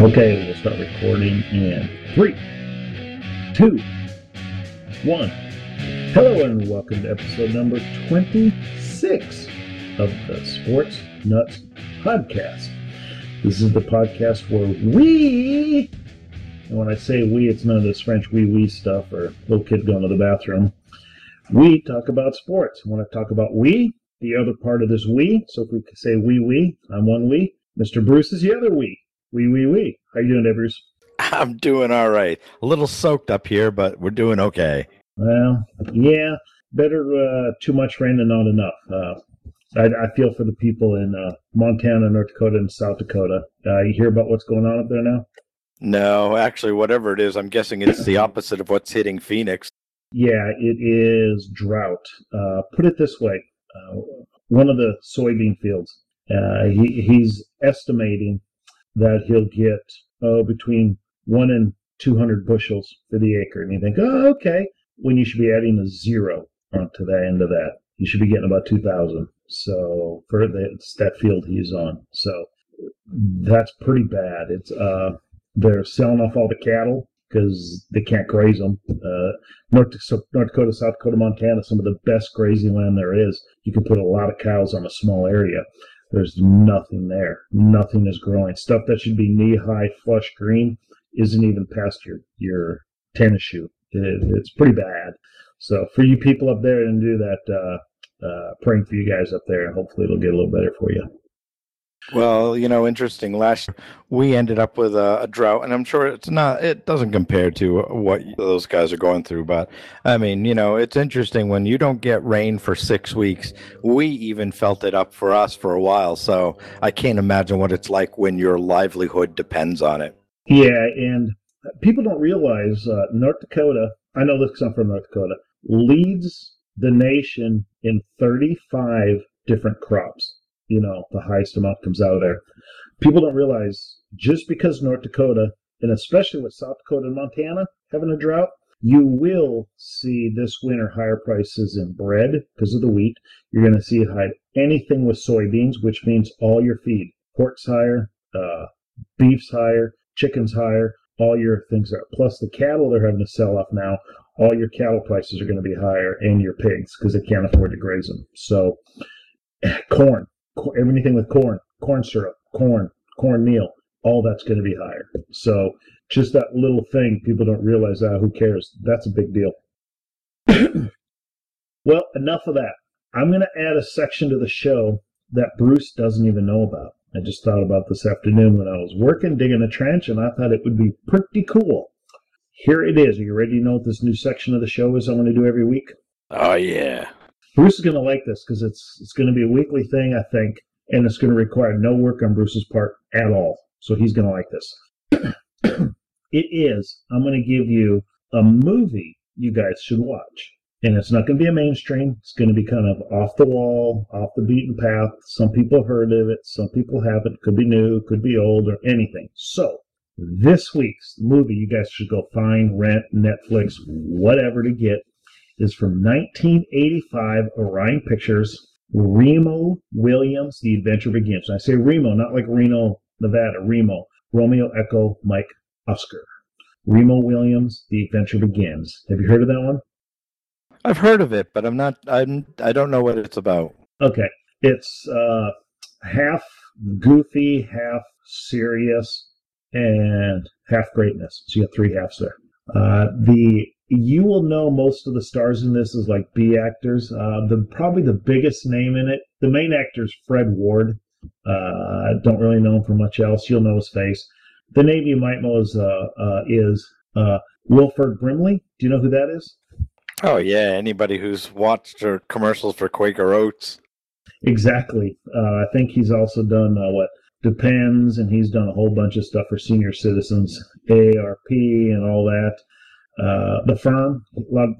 Okay, we'll start recording in three, two, one. Hello and welcome to episode number 26 of the Sports Nuts Podcast. This is the podcast where we, and when I say we, it's none of this French wee wee stuff or little kid going to the bathroom. We talk about sports. When I talk about we, the other part of this we, so if we say we we, I'm one we. Mr. Bruce is the other we. Wee wee wee. How you doing, Bruce? I'm doing all right. A little soaked up here, but we're doing okay. Well, yeah, better uh, too much rain than not enough. Uh, I, I feel for the people in uh, Montana, North Dakota, and South Dakota. Uh, you hear about what's going on up there now? No, actually, whatever it is, I'm guessing it's the opposite of what's hitting Phoenix. Yeah, it is drought. Uh, put it this way: uh, one of the soybean fields, uh, he, he's estimating that he'll get oh between one and two hundred bushels for the acre, and you think, oh, okay, when you should be adding a zero onto the end of that. You should be getting about two thousand. So for the, it's that field he's on, so that's pretty bad. It's uh, they're selling off all the cattle because they can't graze them. Uh, North, so North Dakota, South Dakota, Montana, some of the best grazing land there is. You can put a lot of cows on a small area. There's nothing there. Nothing is growing. Stuff that should be knee high, flush green isn't even past your your tennis shoe. It, it's pretty bad. So for you people up there and do that, uh, uh, praying for you guys up there, and hopefully it'll get a little better for you. Well, you know, interesting. Last year, we ended up with a, a, drought, and I'm sure it's not. It doesn't compare to what those guys are going through, but I mean, you know, it's interesting when you don't get rain for six weeks. We even felt it up for us for a while, so I can't imagine what it's like when your livelihood depends on it. Yeah, and people don't realize uh, North Dakota. I know this because I'm from North Dakota. Leads the nation in 35 different crops you know, the highest amount comes out of there. People don't realize just because North Dakota, and especially with South Dakota and Montana having a drought, you will see this winter higher prices in bread because of the wheat. You're going to see it high anything with soybeans, which means all your feed. Pork's higher, uh, beef's higher, chicken's higher, all your things are. Plus the cattle they're having to sell off now. All your cattle prices are going to be higher, and your pigs because they can't afford to graze them. So, corn, everything with corn, corn syrup, corn, cornmeal, all that's going to be higher. So just that little thing, people don't realize, ah, who cares? That's a big deal. well, enough of that. I'm going to add a section to the show that Bruce doesn't even know about. I just thought about this afternoon when I was working, digging a trench, and I thought it would be pretty cool. Here it is. Are you ready to know what this new section of the show is I'm going to do every week? Oh, yeah. Bruce is going to like this because it's it's going to be a weekly thing, I think, and it's going to require no work on Bruce's part at all. So he's going to like this. it is. I'm going to give you a movie you guys should watch. And it's not going to be a mainstream. It's going to be kind of off the wall, off the beaten path. Some people have heard of it. Some people haven't. Could be new, could be old, or anything. So this week's movie you guys should go find, rent, Netflix, whatever to get is from 1985 Orion Pictures. Remo Williams, The Adventure Begins. And I say Remo, not like Reno, Nevada. Remo, Romeo Echo Mike Oscar. Remo Williams, The Adventure Begins. Have you heard of that one? I've heard of it, but I'm not. I'm. I don't know what it's about. Okay, it's uh, half goofy, half serious, and half greatness. So you have three halves there. Uh, the you will know most of the stars in this as like B actors. Uh, the probably the biggest name in it. The main actor is Fred Ward. Uh, I don't really know him for much else. You'll know his face. The name you might know is uh, uh is uh, Wilford Brimley. Do you know who that is? Oh yeah, anybody who's watched or commercials for Quaker Oats. Exactly. Uh, I think he's also done what Depends, and he's done a whole bunch of stuff for senior citizens, AARP, and all that. Uh, the Firm,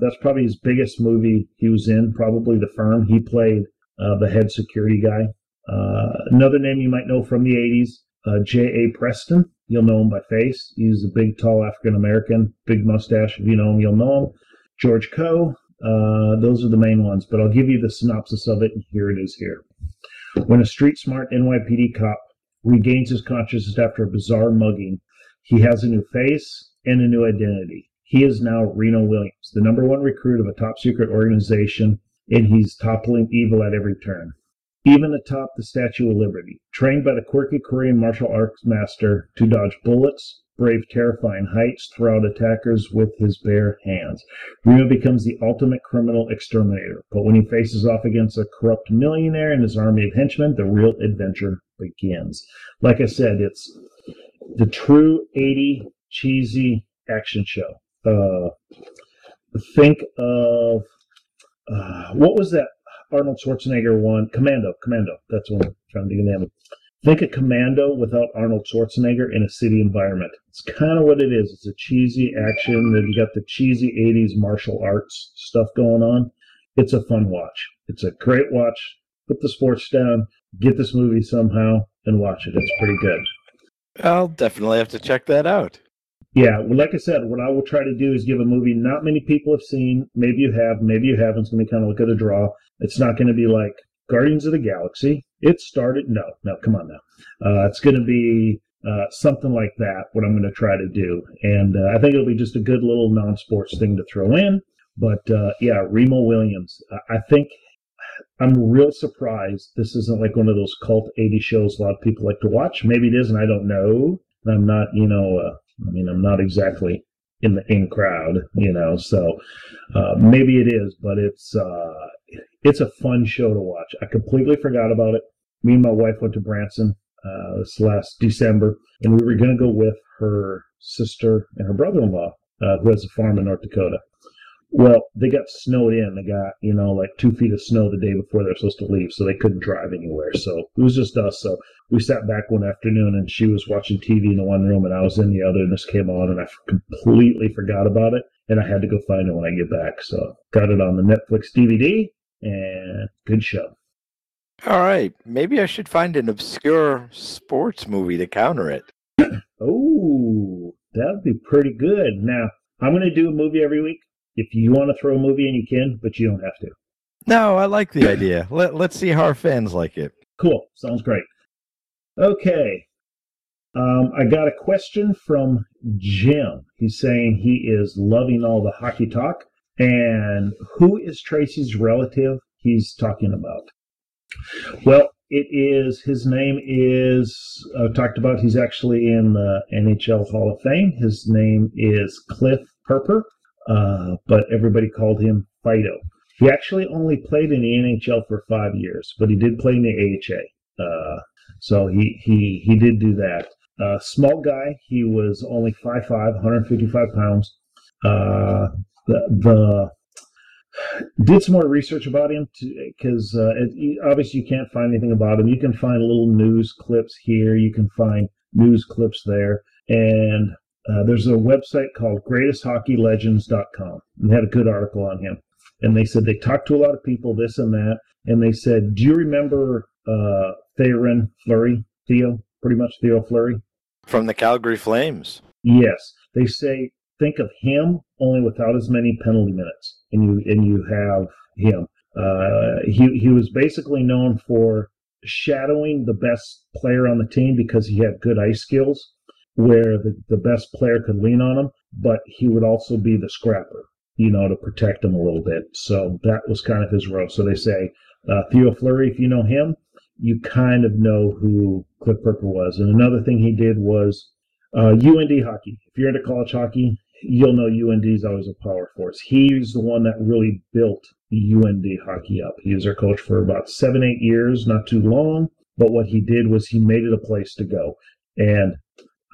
that's probably his biggest movie he was in, probably The Firm. He played uh, the head security guy. Uh, another name you might know from the 80s, uh, J.A. Preston. You'll know him by face. He's a big, tall African American, big mustache. If you know him, you'll know him. George Coe, Uh, those are the main ones, but I'll give you the synopsis of it, and here it is here. When a street smart NYPD cop regains his consciousness after a bizarre mugging, he has a new face and a new identity. He is now Remo Williams, the number one recruit of a top secret organization, and he's toppling evil at every turn. Even atop the Statue of Liberty, trained by the quirky Korean martial arts master to dodge bullets, brave terrifying heights, throw out attackers with his bare hands. Remo becomes the ultimate criminal exterminator, but when he faces off against a corrupt millionaire and his army of henchmen, the real adventure begins. Like I said, it's the true 80 cheesy action show. Uh, think of uh, what was that Arnold Schwarzenegger one? Commando. Commando. That's what I'm trying to think of name. Think of Commando without Arnold Schwarzenegger in a city environment. It's kind of what it is. It's a cheesy action. Then you got the cheesy 80s martial arts stuff going on. It's a fun watch. It's a great watch. Put the sports down, get this movie somehow, and watch it. It's pretty good. I'll definitely have to check that out. Yeah, well, like I said, what I will try to do is give a movie not many people have seen. Maybe you have, maybe you haven't. It's going to be kind of look at a draw. It's not going to be like Guardians of the Galaxy. It started. No, no, come on now. Uh, it's going to be uh, something like that. What I'm going to try to do, and uh, I think it'll be just a good little non-sports thing to throw in. But uh, yeah, Remo Williams. I think I'm real surprised this isn't like one of those cult 80 shows a lot of people like to watch. Maybe it is, and I don't know. I'm not, you know, uh, I mean, I'm not exactly in the in crowd, you know, so uh, maybe it is, but it's uh, it's a fun show to watch. I completely forgot about it. Me and my wife went to Branson uh, this last December, and we were going to go with her sister and her brother-in-law, uh, who has a farm in North Dakota. Well, they got snowed in. They got, you know, like two feet of snow the day before they're supposed to leave, so they couldn't drive anywhere. So it was just us. So we sat back one afternoon and she was watching TV in the one room and I was in the other, and this came on, and I completely forgot about it. And I had to go find it when I get back. So got it on the Netflix DVD, and good show. All right. Maybe I should find an obscure sports movie to counter it. oh, that'd be pretty good. Now, I'm going to do a movie every week. If you want to throw a movie in, you can, but you don't have to. No, I like the idea. Let, let's see how our fans like it. Cool. Sounds great. Okay. Um, I got a question from Jim. He's saying he is loving all the hockey talk. And who is Tracy's relative he's talking about? Well, it is, his name is, uh, talked about, he's actually in the NHL Hall of Fame. His name is Cliff Purpur uh, but everybody called him Fido. He actually only played in the NHL for five years, but he did play in the AHA. Uh, so he, he, he did do that. Uh, small guy. He was only 5'5", 155 pounds. Uh, the, the did some more research about him because uh, obviously you can't find anything about him. You can find little news clips here. You can find news clips there. And uh, there's a website called greatesthockeylegends.com. And they had a good article on him. And they said they talked to a lot of people, this and that. And they said, Do you remember uh, Theoren Fleury? Theo? Pretty much Theo Fleury? From the Calgary Flames. Yes. They say, think of him only without as many penalty minutes. And you, and you have him. Uh, he, he was basically known for shadowing the best player on the team because he had good ice skills where the, the best player could lean on him, but he would also be the scrapper, you know, to protect him a little bit. So that was kind of his role. So they say uh, Theo Fleury, if you know him, you kind of know who Cliff Purpur was. And another thing he did was uh, UND hockey. If you're into college hockey, you'll know UND is always a power force. He's the one that really built UND hockey up. He was our coach for about seven, eight years, not too long. But what he did was he made it a place to go. And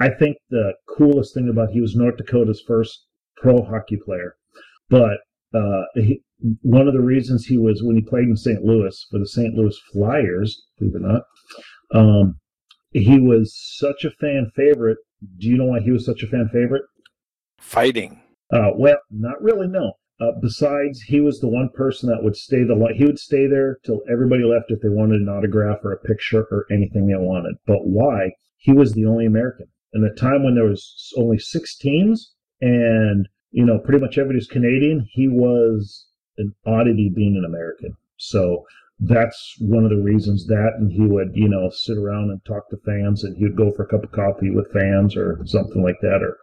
I think the coolest thing about he was North Dakota's first pro hockey player, but uh, he, one of the reasons he was when he played in St. Louis for the St. Louis Flyers, believe it or not, um, he was such a fan favorite. Do you know why he was such a fan favorite? Fighting. Uh, well, not really. No. Uh, besides, he was the one person that would stay the he would stay there till everybody left if they wanted an autograph or a picture or anything they wanted. But why? He was the only American in a time when there was only six teams and you know pretty much everybody's Canadian, he was an oddity being an American. So that's one of the reasons that, and he would, you know, sit around and talk to fans, and he would go for a cup of coffee with fans or something like that, or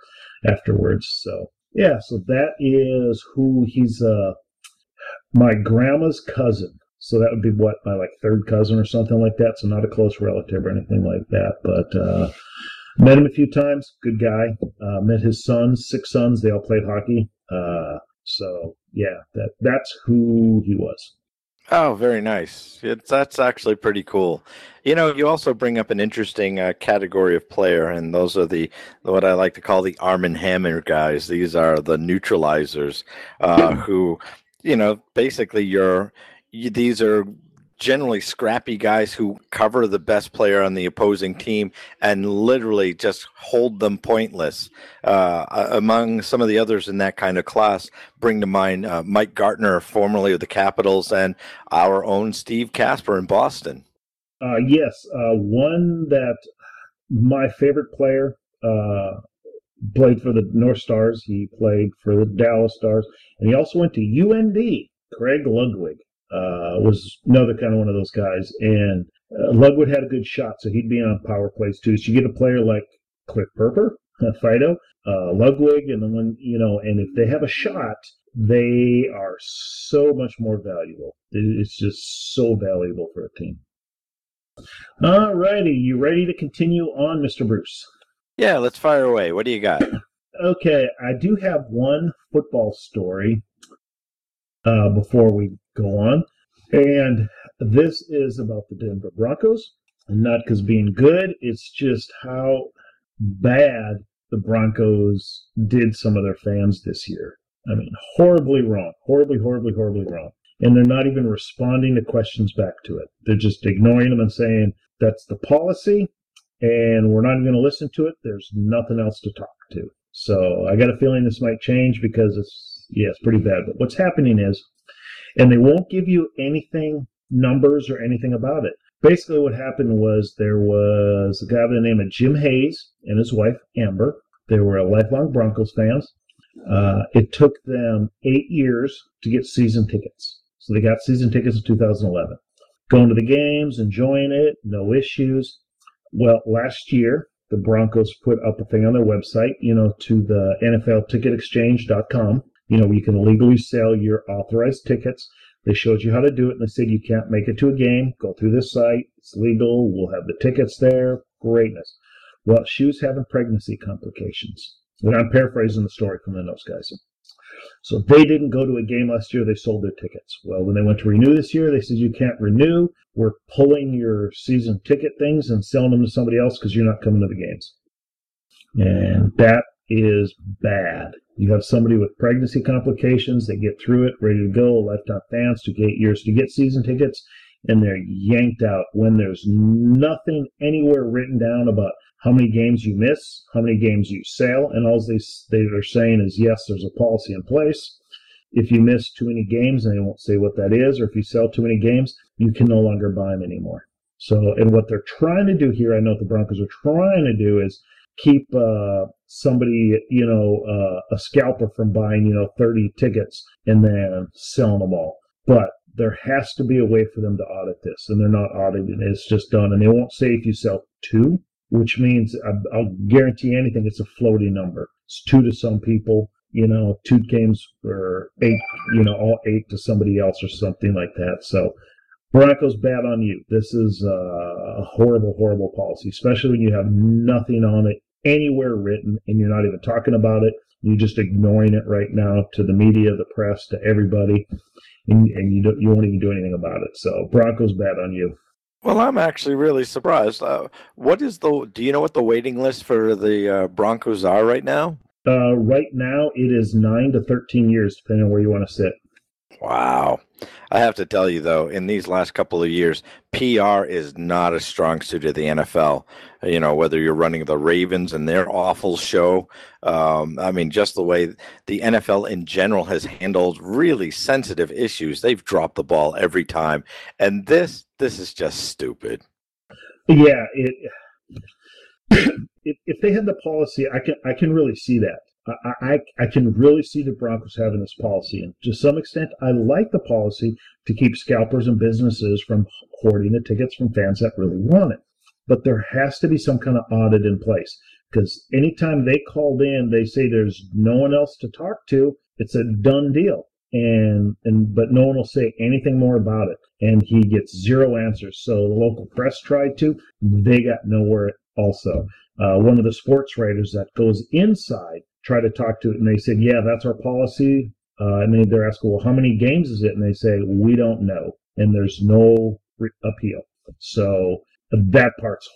afterwards. So yeah, so that is who he's. Uh, my grandma's cousin. So that would be what my like third cousin or something like that. So not a close relative or anything like that, but uh, met him a few times. Good guy. Uh, met his sons, six sons. They all played hockey. Uh, so yeah, that that's who he was. Oh, very nice. It's, that's actually pretty cool. You know, you also bring up an interesting uh, category of player, and those are the what I like to call the Arm and Hammer guys. These are the neutralizers, uh, who, you know, basically you're. You, these are generally scrappy guys who cover the best player on the opposing team and literally just hold them pointless. Uh, among some of the others in that kind of class, bring to mind uh, Mike Gartner, formerly of the Capitals, and our own Steve Kasper in Boston. Uh, yes, uh, one that my favorite player uh, played for the North Stars. He played for the Dallas Stars, and he also went to UND. Craig Ludwig uh, was another kind of one of those guys. And uh, Ludwig had a good shot, so he'd be on power plays too. So you get a player like Cliff Purpur, Fido, uh, Ludwig, and then when you know, and if they have a shot, they are so much more valuable. It's just so valuable for a team. All righty, you ready to continue on, Mr. Bruce? Yeah, let's fire away. What do you got? okay, I do have one football story uh, before we go on. And this is about the Denver Broncos, not because being good, it's just how bad the Broncos did some of their fans this year. I mean, horribly wrong, horribly, horribly, horribly wrong. And they're not even responding to questions back to it. They're just ignoring them and saying, that's the policy, and we're not going to listen to it. There's nothing else to talk to. So I got a feeling this might change because it's, yeah, it's pretty bad. But what's happening is and they won't give you anything, numbers or anything about it. Basically, what happened was there was a guy by the name of Jim Hayes and his wife Amber. They were lifelong Broncos fans. Uh, it took them eight years to get season tickets. So they got season tickets in 2011. Going to the games, enjoying it, no issues. Well, last year, the Broncos put up a thing on their website, you know, to the NFLTicketExchange.com you know, you can legally sell your authorized tickets. They showed you how to do it and they said you can't make it to a game. Go through this site. It's legal. We'll have the tickets there. Greatness. Well, she was having pregnancy complications. And I'm paraphrasing the story from the notes, guys. So they didn't go to a game last year. They sold their tickets. Well, when they went to renew this year, they said you can't renew. We're pulling your season ticket things and selling them to somebody else because you're not coming to the games. And that is bad. You have somebody with pregnancy complications, they get through it, ready to go, lifetime fans took eight years to get season tickets, and they're yanked out when there's nothing anywhere written down about how many games you miss, how many games you sell, and all they, they are saying is, yes, there's a policy in place. If you miss too many games, and they won't say what that is, or if you sell too many games, you can no longer buy them anymore. So, and what they're trying to do here, I know what the Broncos are trying to do is keep uh, somebody, you know, uh, a scalper from buying, you know, 30 tickets and then selling them all. But there has to be a way for them to audit this, and they're not auditing. It's just done, and they won't say if you sell two, which means I'll guarantee anything. It's a floating number. It's two to some people, you know, two games or eight, you know, all eight to somebody else or something like that. So Broncos bad on you. This is a horrible, horrible policy, especially when you have nothing on it anywhere written and you're not even talking about it. You're just ignoring it right now to the media, the press, to everybody, and, and you don't, you won't even do anything about it. So Broncos bad on you. Well, I'm actually really surprised. Uh, what is the? Do you know what the waiting list for the uh, Broncos are right now? Uh, right now, it is nine to thirteen years, depending on where you want to sit. Wow. I have to tell you though, in these last couple of years, PR is not a strong suit of the NFL. You know, whether you're running the Ravens and their awful show, um, I mean, just the way the NFL in general has handled really sensitive issues, they've dropped the ball every time, and this this is just stupid. Yeah, it, if, if they had the policy, I can I can really see that. I, I, I can really see the Broncos having this policy. And to some extent, I like the policy to keep scalpers and businesses from hoarding the tickets from fans that really want it. But there has to be some kind of audit in place because anytime they called in, they say there's no one else to talk to. It's a done deal. And, and but no one will say anything more about it. And he gets zero answers. So the local press tried to, they got nowhere also. Uh, one of the sports writers that goes inside tried to talk to it, and they said, "Yeah, that's our policy." Uh, and they, they're asking, "Well, how many games is it?" And they say, "We don't know," and there's no re- appeal. So that part's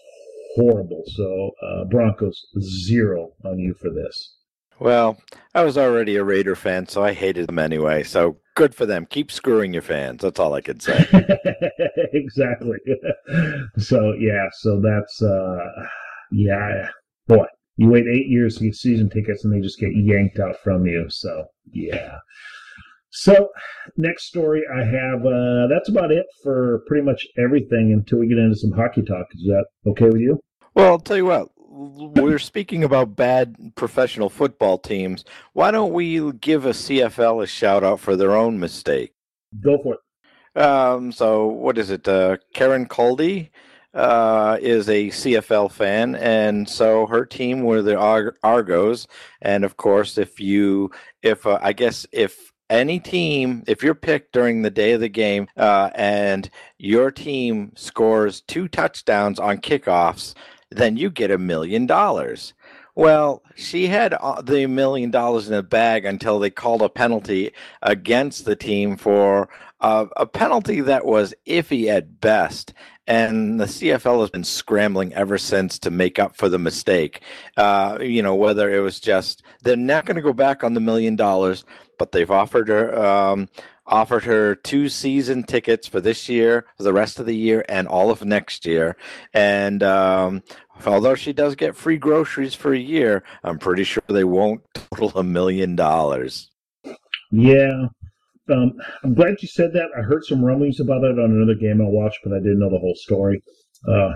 horrible. So uh, Broncos zero on you for this. Well, I was already a Raider fan, so I hated them anyway. So good for them. Keep screwing your fans. That's all I could say. exactly. so yeah, so that's uh yeah, boy, you wait eight years to get season tickets and they just get yanked out from you. So yeah. So next story I have uh that's about it for pretty much everything until we get into some hockey talk. Is that okay with you? Well, I'll tell you what. We're speaking about bad professional football teams. Why don't we give a CFL a shout out for their own mistake? Go for it. Um, so what is it? Uh, Karen Caldy uh, is a CFL fan, and so her team were the Ar- Argos. And of course, if you, if uh, I guess if any team, if you're picked during the day of the game, uh, and your team scores two touchdowns on kickoffs, then you get a million dollars. Well, she had the million dollars in the bag until they called a penalty against the team for uh, a penalty that was iffy at best. And the CFL has been scrambling ever since to make up for the mistake. Uh, you know, whether it was just they're not going to go back on the million dollars, but they've offered her um, offered her two season tickets for this year, for the rest of the year, and all of next year. And um, although she does get free groceries for a year, I'm pretty sure they won't total a million dollars. Yeah. Um, I'm glad you said that. I heard some rumblings about it on another game I watched, but I didn't know the whole story. Uh,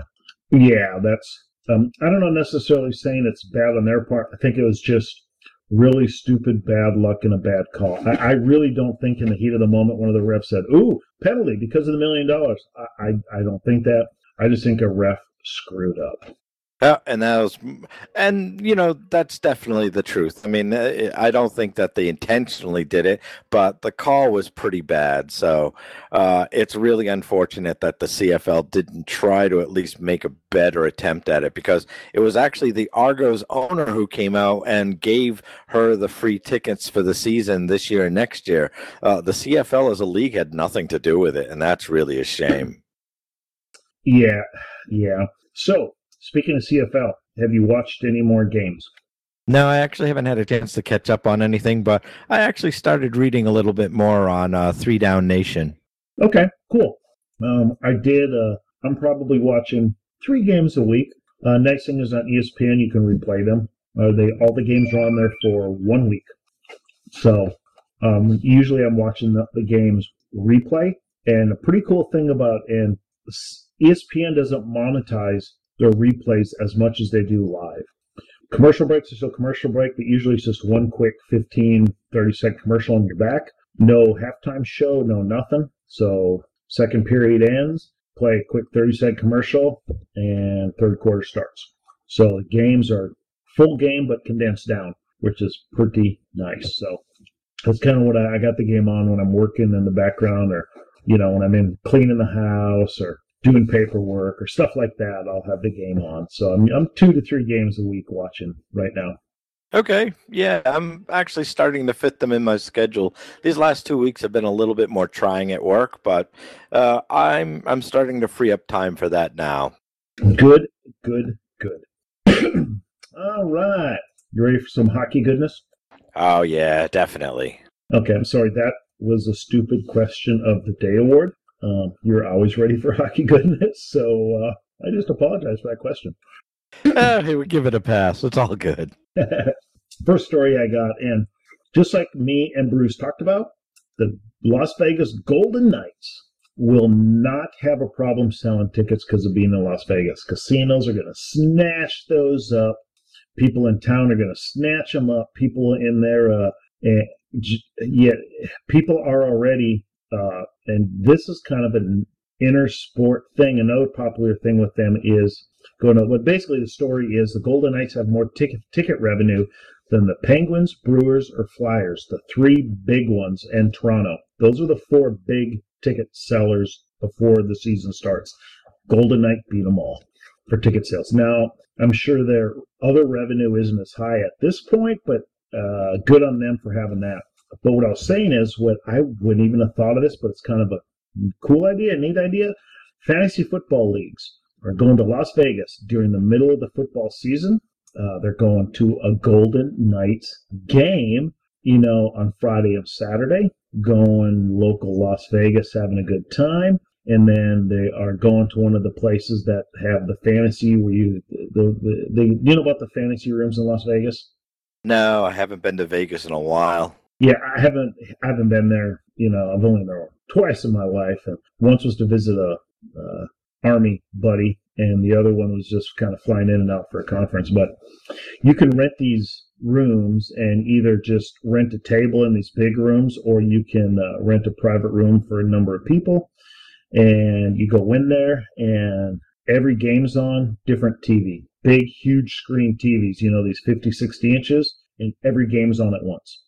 yeah, that's. Um, I don't know necessarily saying it's bad on their part. I think it was just really stupid bad luck and a bad call. I, I, really don't think in the heat of the moment one of the refs said, "Ooh, penalty because of the million dollars." I, I, I don't think that. I just think a ref screwed up. Yeah, and that was, and you know that's definitely the truth. I mean, uh, I don't think that they intentionally did it, but the call was pretty bad. So uh, it's really unfortunate that the CFL didn't try to at least make a better attempt at it because it was actually the Argos owner who came out and gave her the free tickets for the season this year and next year. Uh, the CFL as a league had nothing to do with it, and that's really a shame. Yeah, yeah. So Speaking of CFL, have you watched any more games? No, I actually haven't had a chance to catch up on anything, but I actually started reading a little bit more on uh, Three Down Nation. Okay, cool. Um, I did. Uh, I'm probably watching three games a week. Uh, next thing is on ESPN. You can replay them. Uh, they all the games are on there for one week. So um, usually I'm watching the, the games replay. And a pretty cool thing about and ESPN doesn't monetize their replays as much as they do live. Commercial breaks are still commercial break, but usually it's just one quick 15, 30 second commercial and you're back. No halftime show, no nothing. So second period ends, play a quick 30 second commercial, and third quarter starts. So the games are full game but condensed down, which is pretty nice. So that's kind of what I, I got the game on when I'm working in the background or, you know, when I'm in cleaning the house or doing paperwork or stuff like that, I'll have the game on. So I'm, I'm two to three games a week watching right now. Okay, yeah, I'm actually starting to fit them in my schedule. These last two weeks have been a little bit more trying at work, but uh, I'm I'm starting to free up time for that now. Good, good, good. All right, you ready for some hockey goodness? Oh yeah, definitely. Okay, I'm sorry that was a stupid question of the day award. Um, you're always ready for hockey goodness, so uh, I just apologize for that question. uh, hey, we give it a pass. It's all good. First story I got, and just like me and Bruce talked about, the Las Vegas Golden Knights will not have a problem selling tickets because of being in Las Vegas. Casinos are going to snatch those up. people in town are going to snatch them up. People in there, uh, and yet people are already, uh, and this is kind of an inner sport thing. Another popular thing with them is going to, but basically the story is the Golden Knights have more ticket ticket revenue than the Penguins, Bruins, or Flyers, the three big ones, and Toronto. Those are the four big ticket sellers before the season starts. Golden Knight beat them all for ticket sales. Now, I'm sure their other revenue isn't as high at this point, but uh, good on them for having that. But what I was saying is, what I wouldn't even have thought of this, but it's kind of a cool idea, neat idea. Fantasy football leagues are going to Las Vegas during the middle of the football season. Uh, they're going to a Golden Knights game, you know, on Friday and Saturday, going local Las Vegas, having a good time. And then they are going to one of the places that have the fantasy where you, the, the, the you know about the fantasy rooms in Las Vegas? No, I haven't been to Vegas in a while. Yeah, I haven't, I haven't been there. You know, I've only been there twice in my life, and once was to visit a, uh, army buddy, and the other one was just kind of flying in and out for a conference. But you can rent these rooms and either just rent a table in these big rooms, or you can uh, rent a private room for a number of people, and you go in there and every game's on different TV, big, huge screen TVs. You know these 50, 60 inches, and every game's on at once.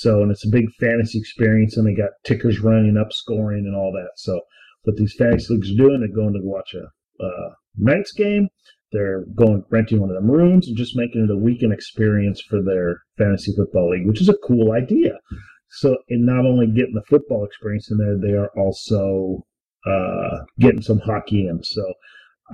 So, and it's a big fantasy experience, and they got tickers running up, scoring, and all that. So, what these fantasy leagues are doing, they're going to watch a uh, game. They're going renting one of them rooms and just making it a weekend experience for their fantasy football league, which is a cool idea. So, and not only getting the football experience in there, they are also uh, getting some hockey in. So,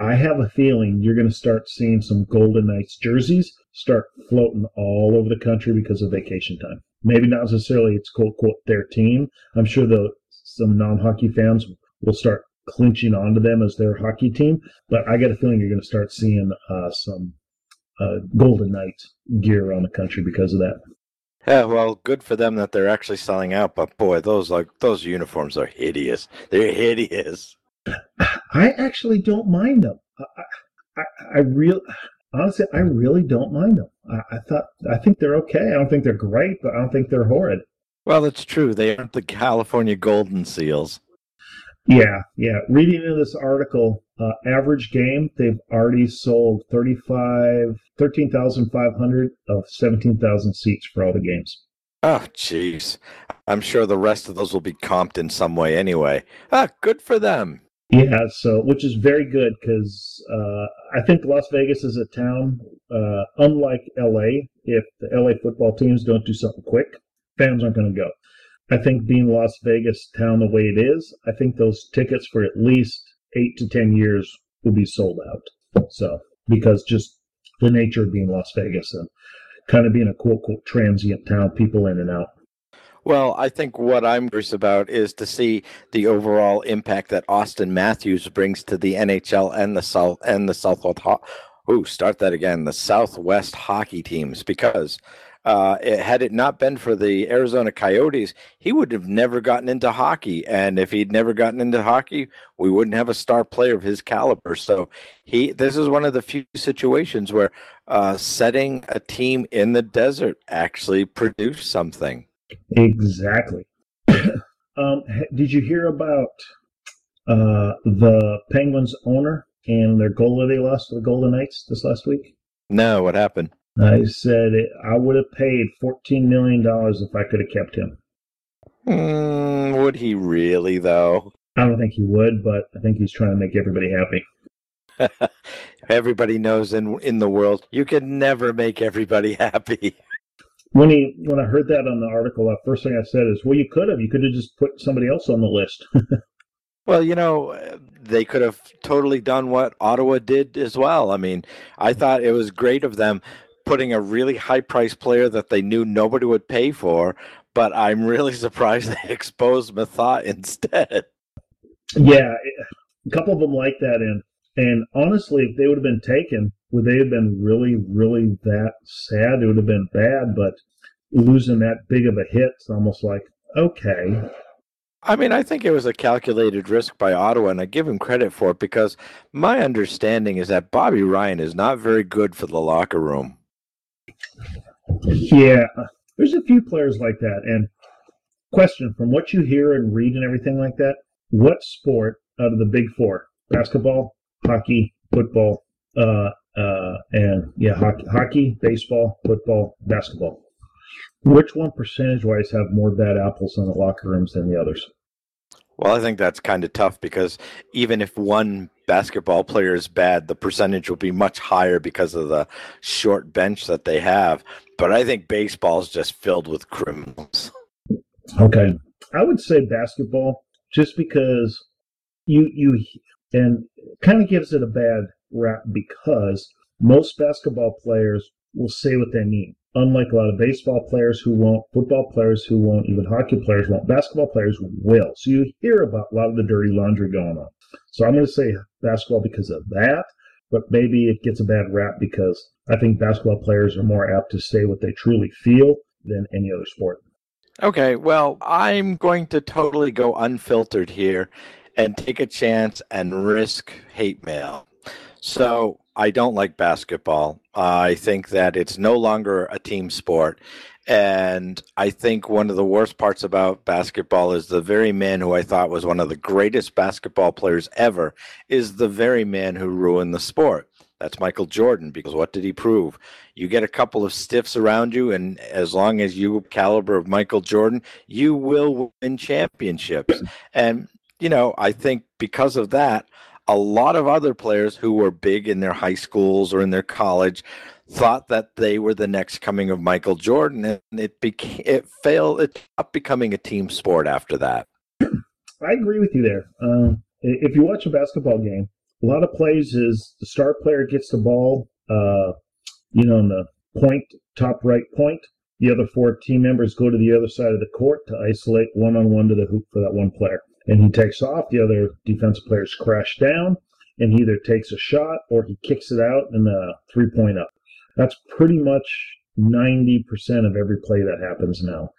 I have a feeling you're going to start seeing some Golden Knights jerseys start floating all over the country because of vacation time. Maybe not necessarily it's quote quote their team. I'm sure the some non-hockey fans will start clinching onto them as their hockey team. But I get a feeling you're going to start seeing uh, some uh, Golden Knight gear around the country because of that. Yeah, well, good for them that they're actually selling out. But boy, those like those uniforms are hideous. They're hideous. I actually don't mind them. I, I, I real honestly, I really don't mind them. I, I thought I think they're okay. I don't think they're great, but I don't think they're horrid. Well, it's true. They aren't the California Golden Seals. Yeah, yeah. Reading in this article, uh, average game, they've already sold 35, 13,500 of 17,000 seats for all the games. Oh, jeez. I'm sure the rest of those will be comped in some way anyway. Ah, good for them. Yeah, so which is very good because uh, I think Las Vegas is a town, uh, unlike LA. If the LA football teams don't do something quick, fans aren't going to go. I think being Las Vegas town the way it is, I think those tickets for at least eight to ten years will be sold out. So because just the nature of being Las Vegas and kind of being a quote quote transient town, people in and out. Well, I think what I'm curious about is to see the overall impact that Auston Matthews brings to the NHL and the South and the Southwest. Ho- Ooh, start that again. The Southwest hockey teams, because uh, it, had it not been for the Arizona Coyotes, he would have never gotten into hockey. And if he'd never gotten into hockey, we wouldn't have a star player of his caliber. So he, this is one of the few situations where uh, setting a team in the desert actually produced something. Exactly. um, did you hear about uh, the Penguins owner and their goalie they lost to the Golden Knights this last week? No, what happened? I said I would have paid fourteen million dollars if I could have kept him. Mm, would he really, though? I don't think he would, but I think he's trying to make everybody happy. everybody knows in in the world you can never make everybody happy. When he when I heard that on the article, the first thing I said is, "Well, you could have. You could have just put somebody else on the list." well, you know, they could have totally done what Ottawa did as well. I mean, I thought it was great of them putting a really high price player that they knew nobody would pay for, but I'm really surprised they exposed Methot instead. Yeah, a couple of them like that, and and honestly, if they would have been taken, would they have been really, really that sad? It would have been bad, but losing that big of a hit, it's almost like okay. I mean, I think it was a calculated risk by Ottawa, and I give him credit for it because my understanding is that Bobby Ryan is not very good for the locker room. Yeah, there's a few players like that. And question from what you hear and read and everything like that, what sport out of the big four, basketball, hockey, football, uh, uh, and yeah, hockey, hockey, baseball, football, basketball. Which one percentage wise have more bad apples in the locker rooms than the others? Well, I think that's kind of tough because even if one basketball player is bad, the percentage will be much higher because of the short bench that they have. But I think baseball is just filled with criminals. Okay. I would say basketball just because you you and kind of gives it a bad rap because most basketball players will say what they mean. Unlike a lot of baseball players who won't, football players who won't, even hockey players won't, basketball players will. So you hear about a lot of the dirty laundry going on. So I'm going to say basketball because of that, but maybe it gets a bad rap because I think basketball players are more apt to say what they truly feel than any other sport. Okay, well, I'm going to totally go unfiltered here and take a chance and risk hate mail. So I don't like basketball. I think that it's no longer a team sport. And I think one of the worst parts about basketball is the very man who I thought was one of the greatest basketball players ever is the very man who ruined the sport. That's Michael Jordan because what did he prove? You get a couple of stiffs around you, and as long as you caliber of Michael Jordan, you will win championships. And you know, I think because of that, a lot of other players who were big in their high schools or in their college thought that they were the next coming of Michael Jordan, and it became it failed. It stopped becoming a team sport after that. I agree with you there. Um, if you watch a basketball game, a lot of plays is the star player gets the ball, uh, you know, in the point, top right point. The other four team members go to the other side of the court to isolate one on one to the hoop for that one player. And he takes off. The other defensive players crash down, and he either takes a shot or he kicks it out and a three point up. That's pretty much 90% of every play that happens now.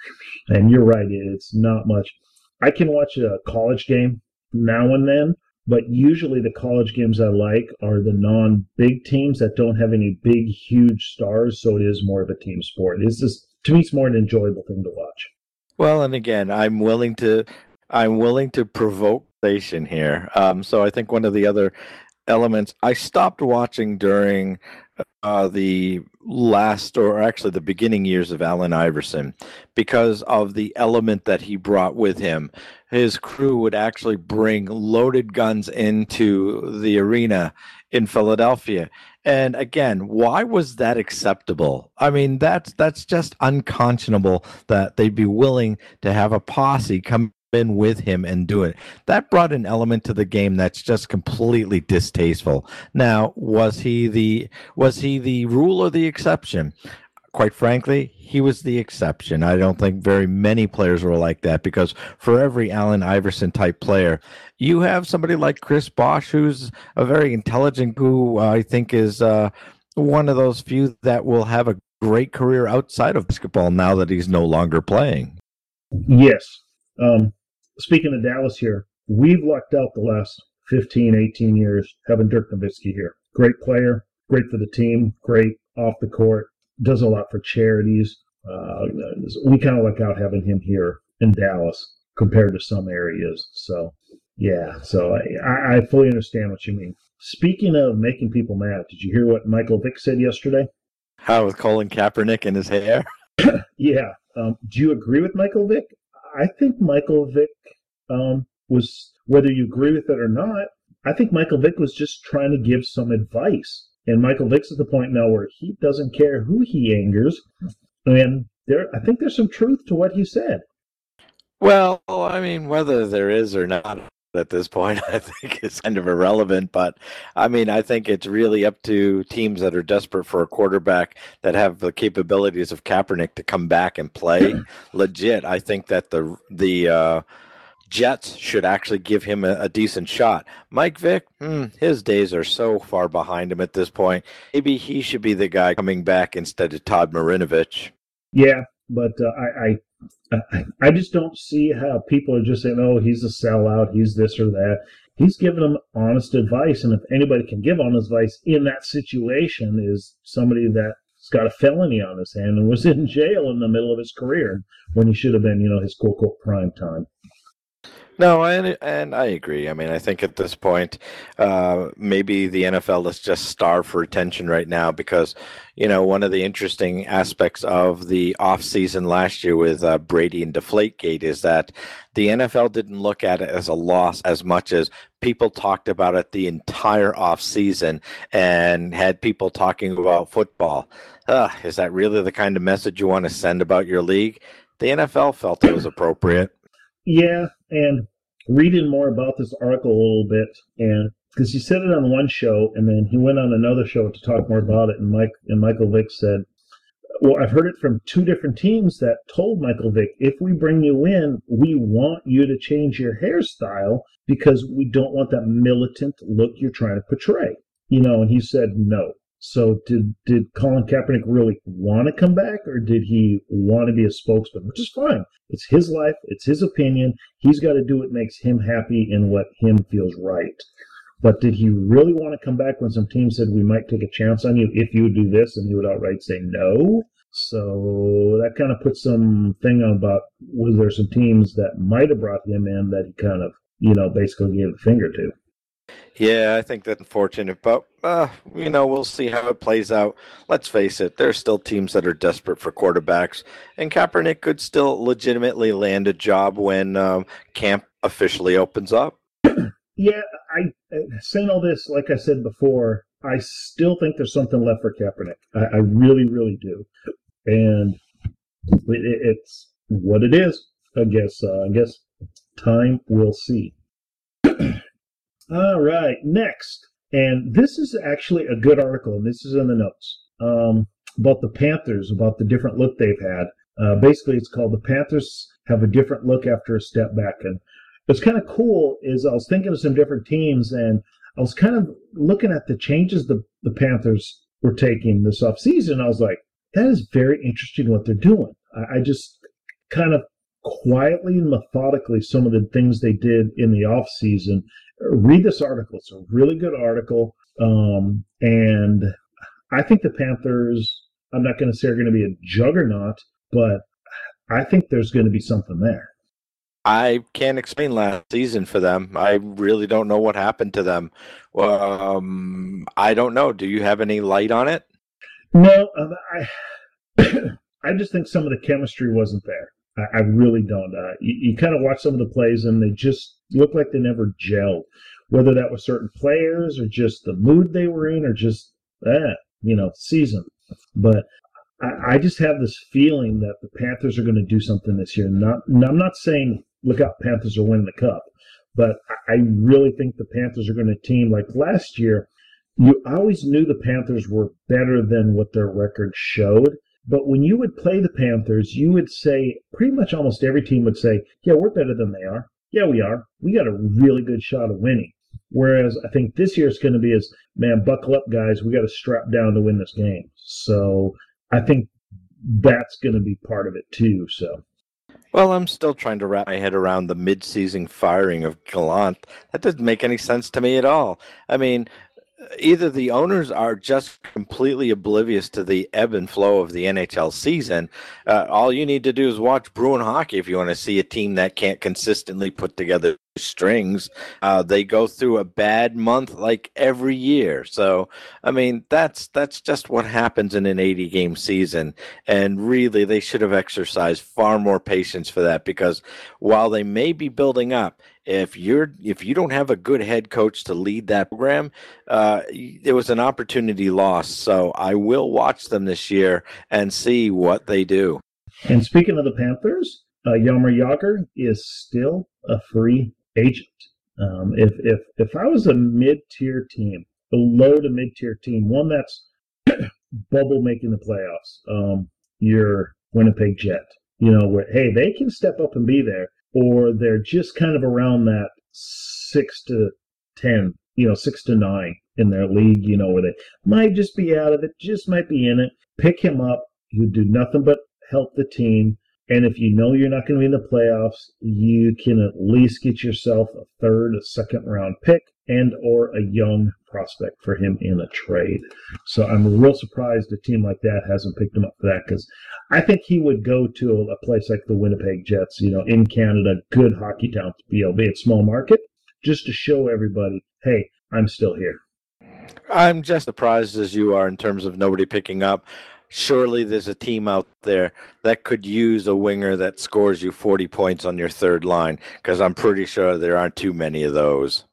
And you're right, it's not much. I can watch a college game now and then, but usually the college games I like are the non big teams that don't have any big, huge stars. So it is more of a team sport. It's just, to me, it's more an enjoyable thing to watch. Well, and again, I'm willing to, I'm willing to provoke station here. Um, so I think one of the other elements I stopped watching during uh, the last or actually the beginning years of Allen Iverson because of the element that he brought with him. His crew would actually bring loaded guns into the arena in Philadelphia. And again, why was that acceptable? I mean, that's that's just unconscionable that they'd be willing to have a posse come in with him and do it. That brought an element to the game that's just completely distasteful. Now, was he the was he the rule or the exception? Quite frankly, he was the exception. I don't think very many players were like that because for every Allen Iverson type player, you have somebody like Chris Bosh, who's a very intelligent, who I think is uh, one of those few that will have a great career outside of basketball now that he's no longer playing. Yes. Um, speaking of Dallas here, we've lucked out the last 15, 18 years having Dirk Nowitzki here. Great player, great for the team, great off the court, does a lot for charities. Uh, we kind of luck out having him here in Dallas compared to some areas. So, yeah, so I, I fully understand what you mean. Speaking of making people mad, did you hear what Michael Vick said yesterday? How with Colin Kaepernick and his hair? yeah. Um, do you agree with Michael Vick? I think Michael Vick um, was, whether you agree with it or not, I think Michael Vick was just trying to give some advice. And Michael Vick's at the point now where he doesn't care who he angers. And there, I think there's some truth to what he said. Well, I mean, whether there is or not at this point, I think is kind of irrelevant. But I mean, I think it's really up to teams that are desperate for a quarterback that have the capabilities of Kaepernick to come back and play legit. I think that the the uh, Jets should actually give him a, a decent shot. Mike Vick, hmm, his days are so far behind him at this point. Maybe he should be the guy coming back instead of Todd Marinovich. Yeah, but uh, I, I I just don't see how people are just saying, "Oh, he's a sellout. He's this or that." He's giving them honest advice, and if anybody can give honest advice in that situation, is somebody that's got a felony on his hand and was in jail in the middle of his career when he should have been, you know, his quote unquote prime time. No, and and I agree. I mean, I think at this point, uh, maybe the NFL is just starved for attention right now because, you know, one of the interesting aspects of the offseason last year with uh, Brady and Deflategate is that the NFL didn't look at it as a loss as much as people talked about it the entire offseason and had people talking about football. Uh, is that really the kind of message you want to send about your league? The NFL felt it was appropriate. Yeah, and reading more about this article a little bit, and because he said it on one show, and then he went on another show to talk more about it, and Mike and Michael Vick said, "Well, I've heard it from two different teams that told Michael Vick, if we bring you in, we want you to change your hairstyle because we don't want that militant look you're trying to portray." You know, and he said no. So did did Colin Kaepernick really want to come back, or did he want to be a spokesman? Which is fine. It's his life. It's his opinion. He's got to do what makes him happy and what him feels right. But did he really want to come back when some team said we might take a chance on you if you would do this, and he would outright say no? So that kind of puts some thing on about was there some teams that might have brought him in that he kind of you know basically gave a finger to. Yeah, I think that's unfortunate, but uh, you know we'll see how it plays out. Let's face it, there are still teams that are desperate for quarterbacks, and Kaepernick could still legitimately land a job when um, camp officially opens up. Yeah, I saying all this, like I said before, I still think there's something left for Kaepernick. I, I really, really do, and it, it's what it is. I guess. Uh, I guess time will see. All right, next. And this is actually a good article, and this is in the notes um, about the Panthers, about the different look they've had. Uh, basically, it's called The Panthers Have a Different Look After a Step Back. And what's kind of cool is I was thinking of some different teams, and I was kind of looking at the changes the, the Panthers were taking this offseason. I was like, that is very interesting what they're doing. I, I just kind of quietly and methodically some of the things they did in the off season. read this article. It's a really good article. Um, and I think the Panthers, I'm not going to say are going to be a juggernaut, but I think there's going to be something there. I can't explain last season for them. I really don't know what happened to them. Um, I don't know. Do you have any light on it? No, um, I I just think some of the chemistry wasn't there. I, I really don't. Uh, you, you kind of watch some of the plays and they just look like they never gelled. Whether that was certain players or just the mood they were in or just that, you know, season. But I, I just have this feeling that the Panthers are going to do something this year. Not, I'm not saying look out, Panthers are winning the cup, but I really think the Panthers are going to team like last year. You always knew the Panthers were better than what their record showed. But when you would play the Panthers, you would say, pretty much almost every team would say, yeah, we're better than they are. Yeah, we are. We got a really good shot of winning. Whereas I think this year it's going to be as, man, buckle up, guys. We got to strap down to win this game. So I think that's going to be part of it too. So. Well, I'm still trying to wrap my head around the mid-season firing of Gallant. That doesn't make any sense to me at all. I mean, either the owners are just completely oblivious to the ebb and flow of the NHL season. Uh, all you need to do is watch Bruin hockey if you want to see a team that can't consistently put together strings. Uh, they go through a bad month like every year. So, I mean, that's that's just what happens in an 80 game season. And really, they should have exercised far more patience for that because while they may be building up, if you're if you don't have a good head coach to lead that program, uh, it was an opportunity lost. So I will watch them this year and see what they do. And speaking of the Panthers, uh, Jaromir Jagr is still a free agent. Um, if if if I was a mid tier team, a low to mid tier team, one that's bubble making the playoffs, um, your Winnipeg Jet, you know, where hey they can step up and be there or they're just kind of around that six to ten, you know, six to nine in their league, you know, where they might just be out of it, just might be in it. Pick him up. You do nothing but help the team, And if you know you're not going to be in the playoffs, you can at least get yourself a third, a second round pick and or a young prospect for him in a trade. So I'm real surprised a team like that hasn't picked him up for that because I think he would go to a place like the Winnipeg Jets, you know, in Canada, good hockey town to be, albeit small market, just to show everybody, hey, I'm still here. I'm just surprised as you are in terms of nobody picking up. Surely there's a team out there that could use a winger that scores you 40 points on your third line because I'm pretty sure there aren't too many of those.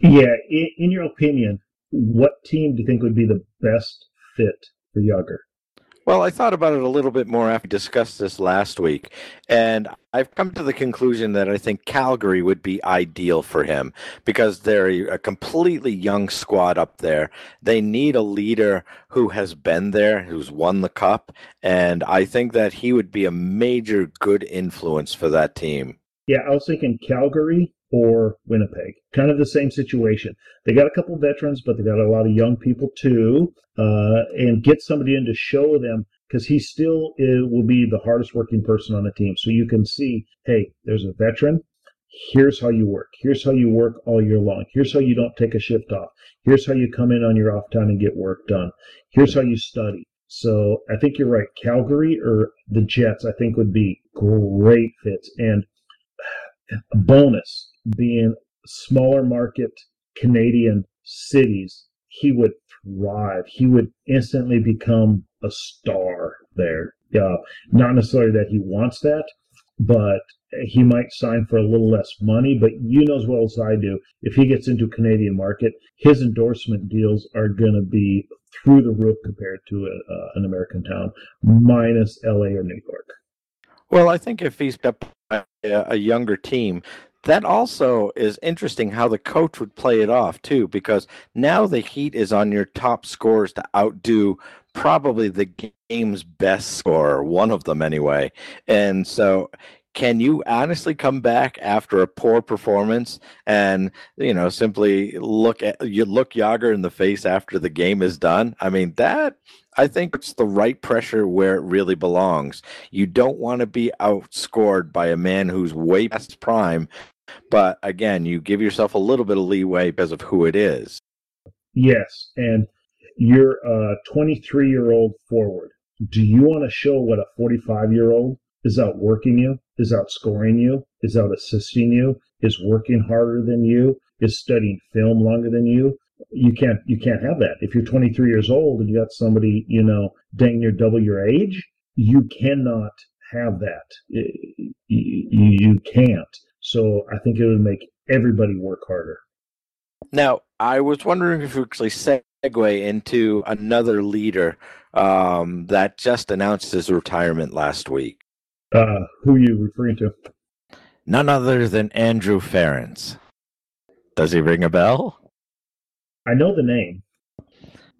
Yeah, in, in, your opinion, what team do you think would be the best fit for Jagr? Well, I thought about it a little bit more after we discussed this last week, and I've come to the conclusion that I think Calgary would be ideal for him because they're a completely young squad up there. They need a leader who has been there, who's won the cup, and I think that he would be a major good influence for that team. Yeah, I was thinking Calgary or Winnipeg. Kind of the same situation. They got a couple veterans, but they got a lot of young people too. Uh, and get somebody in to show them because he still is, will be the hardest working person on the team. So you can see, hey, there's a veteran. Here's how you work. Here's how you work all year long. Here's how you don't take a shift off. Here's how you come in on your off time and get work done. Here's how you study. So I think you're right. Calgary or the Jets, I think would be great fits. And a bonus being smaller market Canadian cities, he would thrive. He would instantly become a star there. Uh, not necessarily that he wants that, but he might sign for a little less money. But you know as well as I do, if he gets into Canadian market, his endorsement deals are going to be through the roof compared to a, uh, an American town, minus LA or New York. Well, I think if he's a, a younger team, that also is interesting how the coach would play it off too, because now the Heat is on your top scores to outdo probably the game's best scorer, one of them anyway. And so can you honestly come back after a poor performance and you know simply look at you look Jagr in the face after the game is done? I mean that I think it's the right pressure where it really belongs. You don't want to be outscored by a man who's way past prime, but again, you give yourself a little bit of leeway because of who it is. Yes, and you're a 23 year old forward. Do you want to show what a 45 year old is outworking you, is outscoring you, is out assisting you, is working harder than you, is studying film longer than you? you can't you can't have that. If you're 23 years old and you got somebody you know dang near double your age, you cannot have that. You, you can't. So I think it would make everybody work harder. Now, I was wondering if we actually segue into another leader um, that just announced his retirement last week. Uh, who are you referring to? None other than Andrew Ference. Does he ring a bell? I know the name.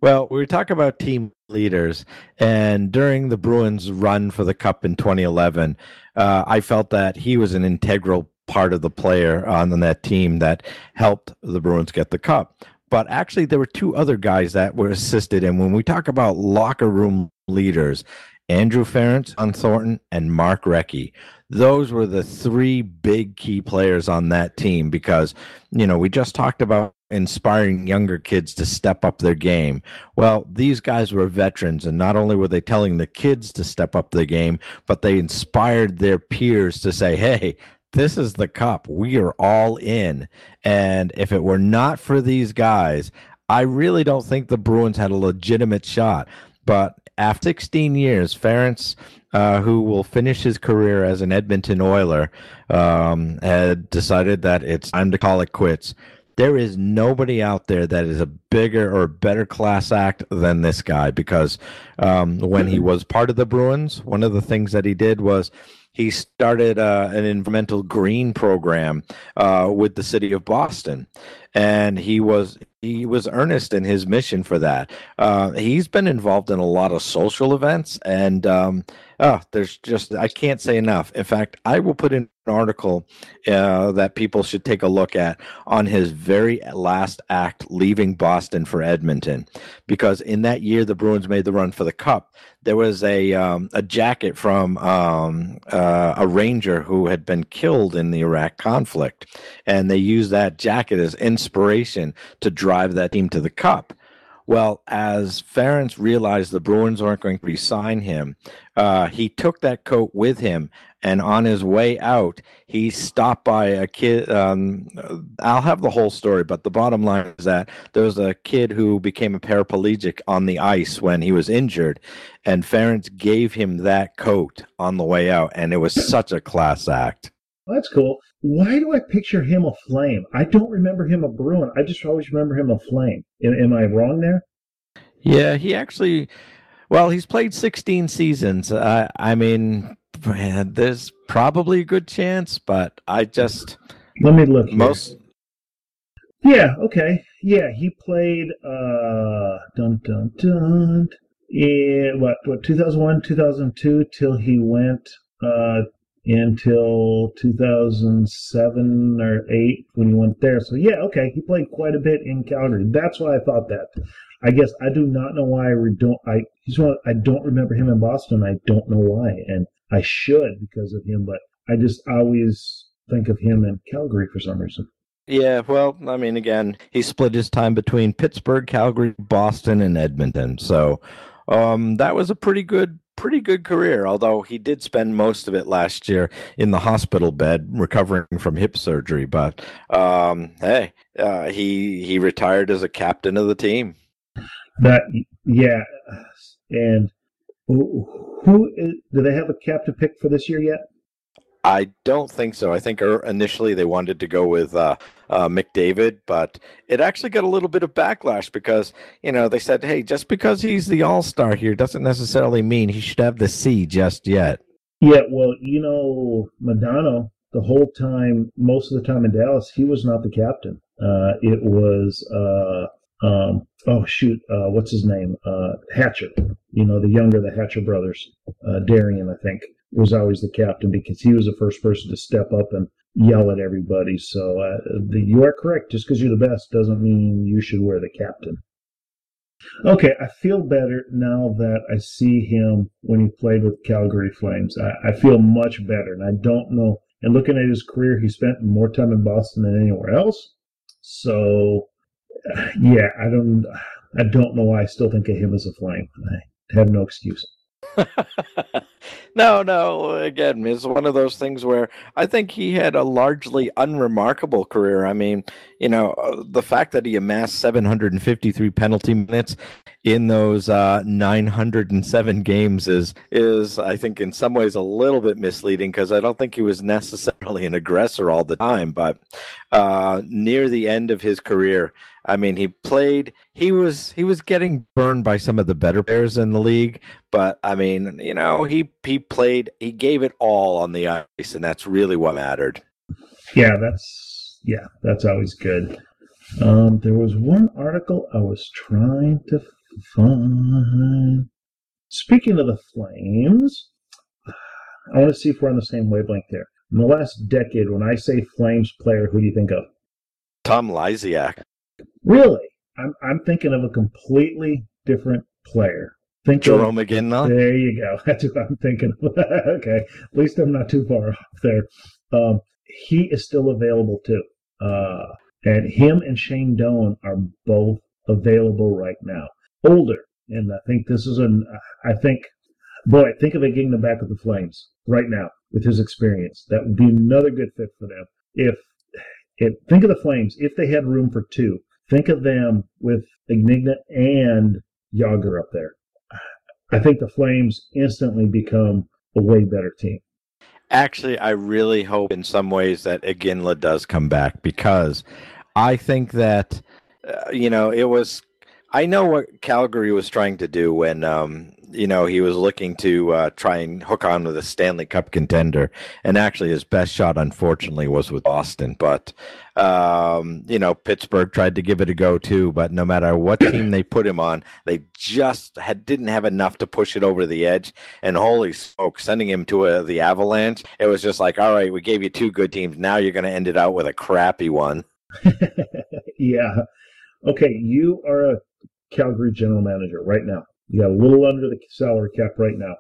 Well, we talk about team leaders, and during the Bruins' run for the Cup in 2011, uh, I felt that he was an integral part of the player on that team that helped the Bruins get the Cup. But actually, there were two other guys that were assisted. And when we talk about locker room leaders, Andrew Ference, Shawn Thornton, and Mark Recchi. Those were the three big key players on that team because, you know, we just talked about inspiring younger kids to step up their game. Well, these guys were veterans, and not only were they telling the kids to step up their game, but they inspired their peers to say, hey, this is the cup. We are all in. And if it were not for these guys, I really don't think the Bruins had a legitimate shot. But after 16 years, Ference, uh, who will finish his career as an Edmonton Oiler, um, had decided that it's time to call it quits. There is nobody out there that is a bigger or better class act than this guy because um, when he was part of the Bruins, one of the things that he did was he started uh, an environmental green program uh, with the city of Boston, and he was he was earnest in his mission for that. Uh, he's been involved in a lot of social events, and um, oh, there's just I can't say enough. In fact, I will put in article uh, that people should take a look at on his very last act leaving Boston for Edmonton, because in that year the Bruins made the run for the Cup. There was a um, a jacket from um, uh, a ranger who had been killed in the Iraq conflict, and they used that jacket as inspiration to drive that team to the Cup. Well, as Ference realized the Bruins weren't going to resign him, uh, he took that coat with him, and on his way out, he stopped by a kid. Um, I'll have the whole story, but the bottom line is that there was a kid who became a paraplegic on the ice when he was injured, and Ference gave him that coat on the way out, and it was such a class act. that's cool. Why do I picture him a flame? I don't remember him a Bruin. I just always remember him a flame. Am, am I wrong there? Yeah, he actually. Well, he's played 16 seasons. Uh, I mean, man, there's probably a good chance, but I just let me look. Here. Most. Yeah. Okay. Yeah, he played. Uh, dun dun dun. In what? What? 2001, 2002, till he went. Uh, until 2007 or 8 when he went there. So, yeah, okay, he played quite a bit in Calgary. That's why I thought that. I guess I do not know why I don't I he's one, I don't remember him in Boston. I don't know why, and I should because of him, but I just always think of him in Calgary for some reason. Yeah, well, I mean, again, he split his time between Pittsburgh, Calgary, Boston, and Edmonton. So um, that was a pretty good pretty good career, although he did spend most of it last year in the hospital bed recovering from hip surgery. But um, hey, uh, he he retired as a captain of the team. That yeah, and who, is, do they have a captain pick for this year yet? I don't think so. I think er, initially they wanted to go with uh, uh, McDavid, but it actually got a little bit of backlash because you know they said, "Hey, just because he's the All Star here doesn't necessarily mean he should have the C just yet." Yeah, well, you know, Modano the whole time, most of the time in Dallas, he was not the captain. Uh, it was uh, um, oh shoot, uh, what's his name? Uh, Hatcher. You know, the younger the Hatcher brothers, uh, Derian, I think, was always the captain because he was the first person to step up and yell at everybody. So uh, the, you are correct. Just because you're the best doesn't mean you should wear the captain. Okay, I feel better now that I see him when he played with Calgary Flames. I, I feel much better, and I don't know. And looking at his career, he spent more time in Boston than anywhere else. So, yeah, I don't, I don't know why I still think of him as a Flame. I have no excuse. no, no. Again, it's one of those things where I think he had a largely unremarkable career. I mean, you know, uh, the fact that he amassed 753 penalty minutes in those uh, 907 games is is I think in some ways a little bit misleading because I don't think he was necessarily an aggressor all the time. But uh, near the end of his career, I mean, he played. He was he was getting burned by some of the better players in the league, but I mean, you know, he he played. He gave it all on the ice, and that's really what mattered. Yeah, that's yeah, that's always good. Um, there was one article I was trying to find. Speaking of the Flames, I want to see if we're on the same wavelength there. In the last decade, when I say Flames player, who do you think of? Tom Lysiak. Really? I'm I'm thinking of a completely different player. Think Jarome of, McGinley. There you go. That's what I'm thinking. okay, at least I'm not too far off there. Um, he is still available too, uh, and him and Shane Doan are both available right now. Older, and I think this is an. I think, boy, think of it getting the back of the Flames right now with his experience. That would be another good fit for them. If, if think of the Flames, if they had room for two, Think of them with Ignigna and Jagr up there. I think the Flames instantly become a way better team. Actually, I really hope in some ways that Iginla does come back because I think that, uh, you know, it was. I know what Calgary was trying to do when um, you know, he was looking to uh, try and hook on with a Stanley Cup contender. And actually, his best shot, unfortunately, was with Boston. But, um, you know, Pittsburgh tried to give it a go too. But no matter what team they put him on, they just had, didn't have enough to push it over the edge. And holy smoke, sending him to a, the Avalanche, it was just like, all right, we gave you two good teams. Now you're going to end it out with a crappy one. yeah. Okay, you are a Calgary general manager right now. You got a little under the salary cap right now.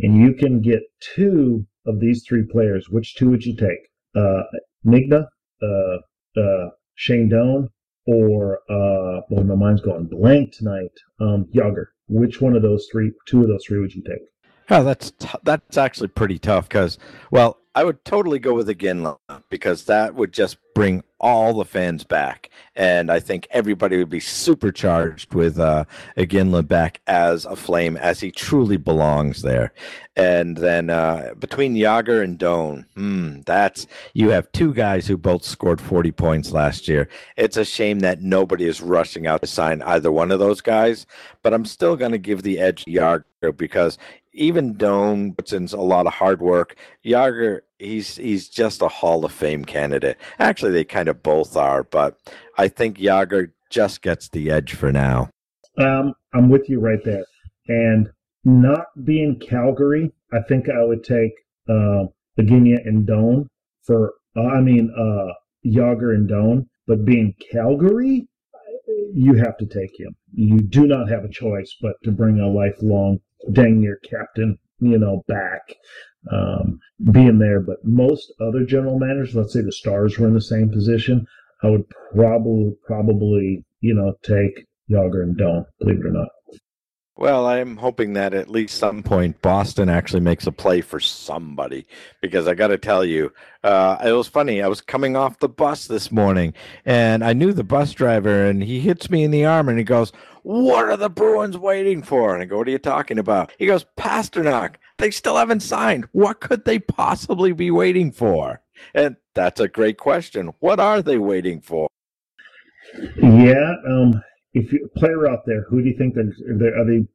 And you can get two of these three players. Which two would you take? Uh, Nigna, uh, uh, Shane Doan, or, uh, well, my mind's going blank tonight. Um, Jagr. Which one of those three, two of those three would you take? Oh, that's t- that's actually pretty tough because, well, I would totally go with Iginla because that would just bring all the fans back, and I think everybody would be supercharged with uh, Iginla back as a Flame as he truly belongs there. And then uh, between Jagr and Doan, hmm, that's you have two guys who both scored forty points last year. It's a shame that nobody is rushing out to sign either one of those guys, but I'm still going to give the edge to Jagr because even Doan puts in a lot of hard work. Jagr, he's he's just a Hall of Fame candidate. Actually, they kind of both are, but I think Jagr just gets the edge for now. Um, I'm with you right there. And not being Calgary, I think I would take uh, Virginia and Doan for. Uh, I mean, uh, Jagr and Doan. But being Calgary, you have to take him. You do not have a choice but to bring a lifelong dang near captain, you know, back, um, being there. But most other general managers, let's say the Stars were in the same position, I would probably, probably, you know, take Jagr and Doan, believe it or not. Well, I'm hoping that at least some point Boston actually makes a play for somebody because I got to tell you, uh, it was funny. I was coming off the bus this morning and I knew the bus driver and he hits me in the arm and he goes, What are the Bruins waiting for? And I go, What are you talking about? He goes, Pastrnak. They still haven't signed. What could they possibly be waiting for? And that's a great question. What are they waiting for? Yeah, um, if you player out there, who do you think they're, they're, are they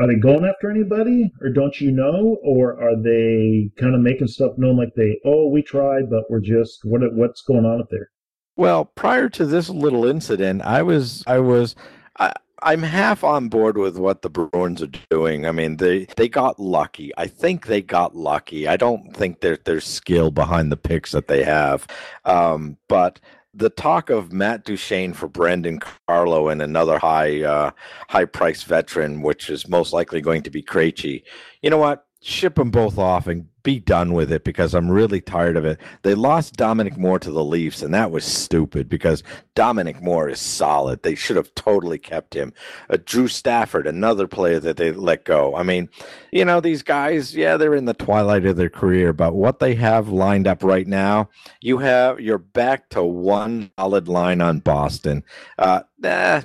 are they going after anybody, or don't you know, or are they kind of making stuff known like they oh we tried but we're just what what's going on up there? Well, prior to this little incident, I was I was. I, I'm half on board with what the Bruins are doing. I mean, they they got lucky. I think they got lucky. I don't think there there's skill behind the picks that they have, um, but the talk of Matt Duchene for Brandon Carlo and another high uh, high price veteran, which is most likely going to be Krejci. You know what? Ship them both off and be done with it because I'm really tired of it. They lost Dominic Moore to the Leafs, and that was stupid because Dominic Moore is solid. They should have totally kept him. Uh, Drew Stafford, another player that they let go. I mean, you know, these guys, yeah, they're in the twilight of their career, but what they have lined up right now, you have, you're back to one solid line on Boston. Uh, eh,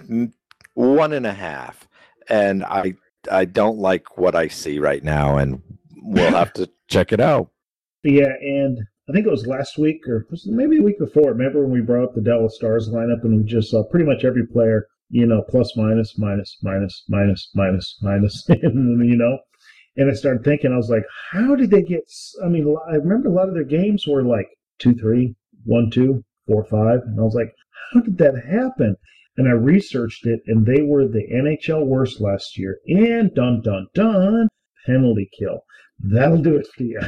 one and a half. And I, I don't like what I see right now, and we'll have to check it out. Yeah, and I think it was last week or maybe a week before. Remember when we brought up the Dallas Stars lineup and we just saw pretty much every player, you know, plus minus minus minus minus minus minus, and, you know. And I started thinking, I was like, how did they get? I mean, I remember a lot of their games were like two, three, one, two, four, five, and I was like, how did that happen? And I researched it, and they were the NHL worst last year. And dun dun dun, penalty kill. That'll do it for you.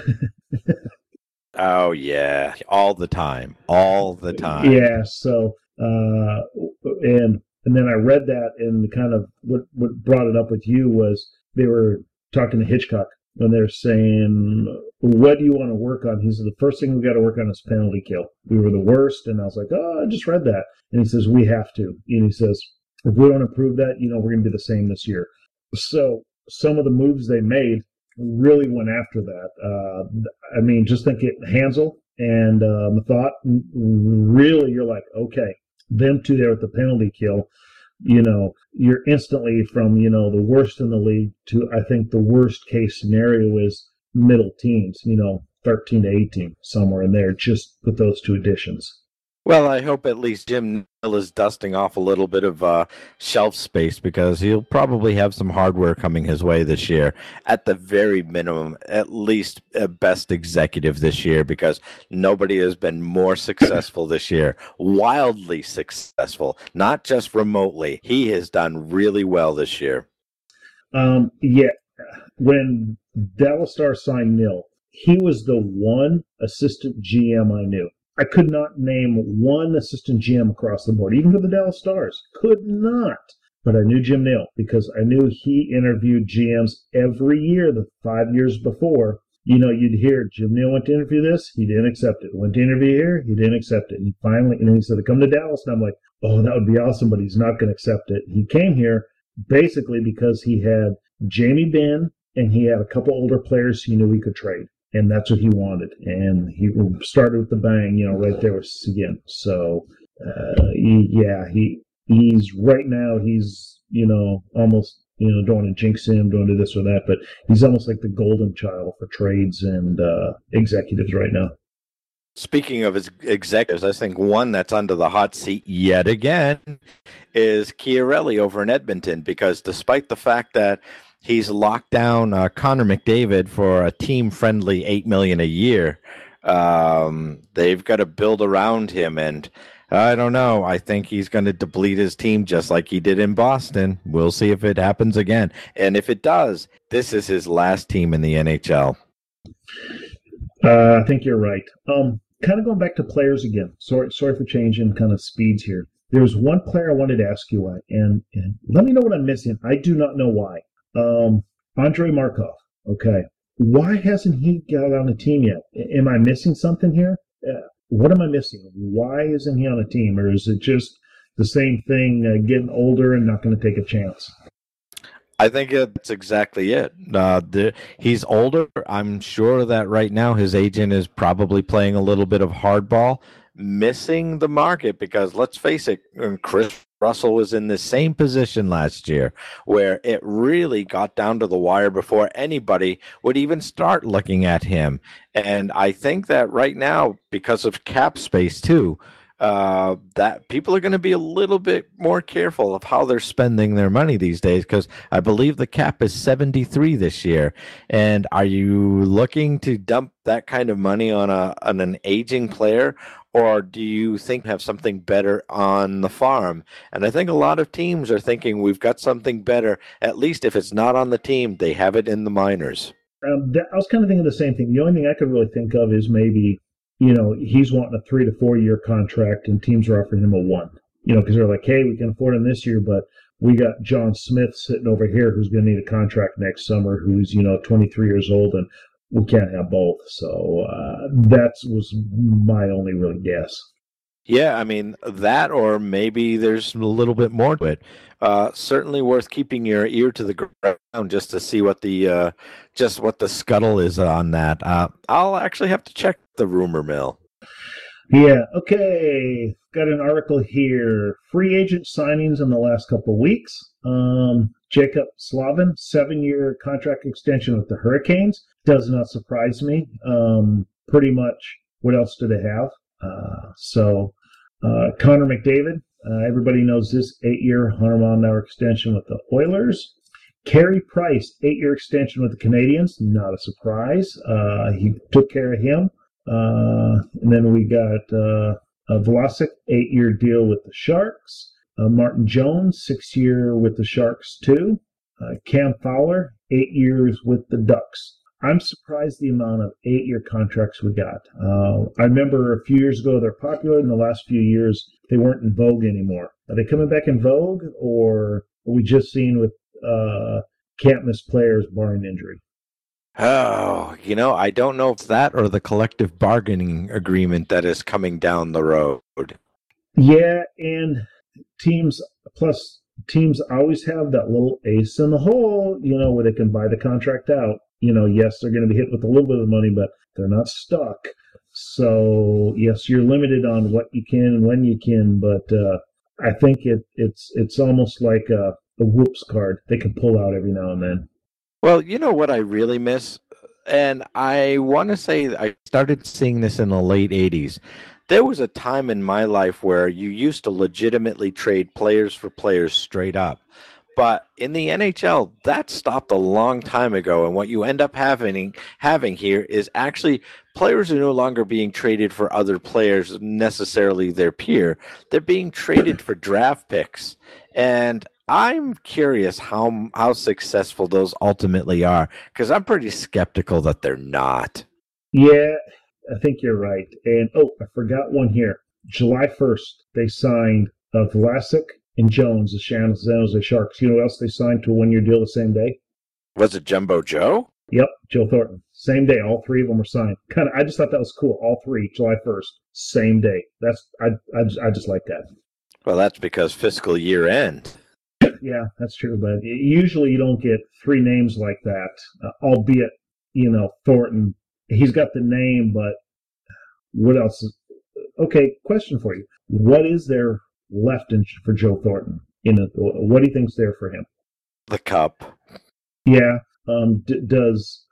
oh yeah, all the time, all the time. Yeah. So, uh, and and then I read that, and kind of what what brought it up with you was they were talking to Hitchcock and they're saying, "What do you want to work on?" He said, "The first thing we got to work on is penalty kill. We were the worst." And I was like, "Oh, I just read that." And he says, "We have to." And he says, "If we don't improve that, you know, we're going to be the same this year." So some of the moves they made really went after that. Uh, I mean, just think it Hanzal and uh, Methot. Really, you're like, okay, them two there with the penalty kill. You know, you're instantly from you know the worst in the league to I think the worst case scenario is middle teens. You know, 13 to 18, somewhere in there, just with those two additions. Well, I hope at least Jim Nill is dusting off a little bit of uh, shelf space because he'll probably have some hardware coming his way this year. At the very minimum, at least a best executive this year because nobody has been more successful this year. Wildly successful, not just remotely. He has done really well this year. Um, yeah, when Dallas Star signed Nill, he was the one assistant GM I knew. I could not name one assistant GM across the board, even for the Dallas Stars. Could not. But I knew Jim Nill because I knew he interviewed GMs every year the five years before. You know, you'd hear Jim Nill went to interview this, he didn't accept it. Went to interview here, he didn't accept it. And he finally, and he said, come to Dallas. And I'm like, oh, that would be awesome, but he's not going to accept it. He came here basically because he had Jamie Benn and he had a couple older players he knew he could trade and that's what he wanted. And he started with the bang, you know, right there with Seguin. So, uh, he, yeah, he he's right now he's you know almost you know don't want to jinx him, don't do this or that, but he's almost like the golden child for trades and uh, executives right now. Speaking of his executives, I think one that's under the hot seat yet again is Chiarelli over in Edmonton because despite the fact that he's locked down uh, Connor McDavid for a team friendly eight million a year. Um, they've got to build around him, and I don't know. I think he's going to deplete his team just like he did in Boston. We'll see if it happens again, and if it does, this is his last team in the NHL. Uh, I think you're right. Um, kind of going back to players again. Sorry, sorry for changing kind of speeds here. There's one player I wanted to ask you, and, and let me know what I'm missing. I do not know why. Um, Andrei Markov. Okay. Why hasn't he got on a team yet? Am I missing something here? Uh, what am I missing? Why isn't he on a team? Or is it just the same thing, uh, getting older and not going to take a chance? I think that's exactly it. Uh, the, he's older. I'm sure that right now his agent is probably playing a little bit of hardball, missing the market because let's face it, Kris Russell was in the same position last year where it really got down to the wire before anybody would even start looking at him. And I think that right now, because of cap space too, uh, that people are going to be a little bit more careful of how they're spending their money these days because I believe the cap is 73 this year. And are you looking to dump that kind of money on a on an aging player or do you think have something better on the farm? And I think a lot of teams are thinking we've got something better. At least if it's not on the team, they have it in the minors. Um, that, I was kind of thinking the same thing. The only thing I could really think of is maybe, you know, he's wanting a three to four year contract and teams are offering him a one. You know, because they're like, hey, we can afford him this year, but we got John Smith sitting over here who's going to need a contract next summer, who's you know 23 years old, and we can't have both. So uh, that was my only real guess. Yeah, I mean that, or maybe there's a little bit more to it. Uh, certainly worth keeping your ear to the ground just to see what the uh, just what the scuttle is on that. Uh, I'll actually have to check the rumor mill. Yeah. Okay. Got an article here. Free agent signings in the last couple of weeks. Um, Jaccob Slavin, seven-year contract extension with the Hurricanes. Does not surprise me. Um, pretty much. What else do they have? Uh, so uh, Connor McDavid. Uh, everybody knows this eight-year, 100 mile an hour extension with the Oilers. Carey Price, eight-year extension with the Canadiens. Not a surprise. Uh, he took care of him. Uh, and then we got uh, Vlasic, eight-year deal with the Sharks. Uh, Martin Jones, six year with the Sharks too. Uh, Cam Fowler, eight years with the Ducks. I'm surprised the amount of eight year contracts we got. Uh, I remember a few years ago they're popular. In the last few years, they weren't in vogue anymore. Are they coming back in vogue, or are we just seeing with uh, can't miss players barring injury? Oh, you know, I don't know if that or the collective bargaining agreement that is coming down the road. Yeah, and teams plus teams always have that little ace in the hole, you know, where they can buy the contract out. You know, yes, they're going to be hit with a little bit of money, but they're not stuck. So yes, you're limited on what you can and when you can, but uh, I think it it's it's almost like a, a whoops card they can pull out every now and then. Well, you know what I really miss, and I want to say I started seeing this in the late '80s there was a time in my life where you used to legitimately trade players for players straight up. But in the NHL, that stopped a long time ago. And what you end up having having here is actually players are no longer being traded for other players, necessarily their peer. They're being traded for draft picks. And I'm curious how how successful those ultimately are because I'm pretty skeptical that they're not. Yeah, I think you're right. And oh, I forgot one here. July 1st, they signed uh, Vlasic and Jones, the San Jose Sharks. You know what else they signed to a one year deal the same day? Was it Jumbo Joe? Yep, Joe Thornton. Same day, all three of them were signed. Kind of, I just thought that was cool. All three, July 1st, same day. That's I, I, just, I just like that. Well, that's because fiscal year end. yeah, that's true. But usually you don't get three names like that, uh, albeit, you know, Thornton, he's got the name, but what else? Is, okay, question for you. What is there left in, for Joe Thornton? In a, what do you think's there for him? The cup. Yeah. Um, d- does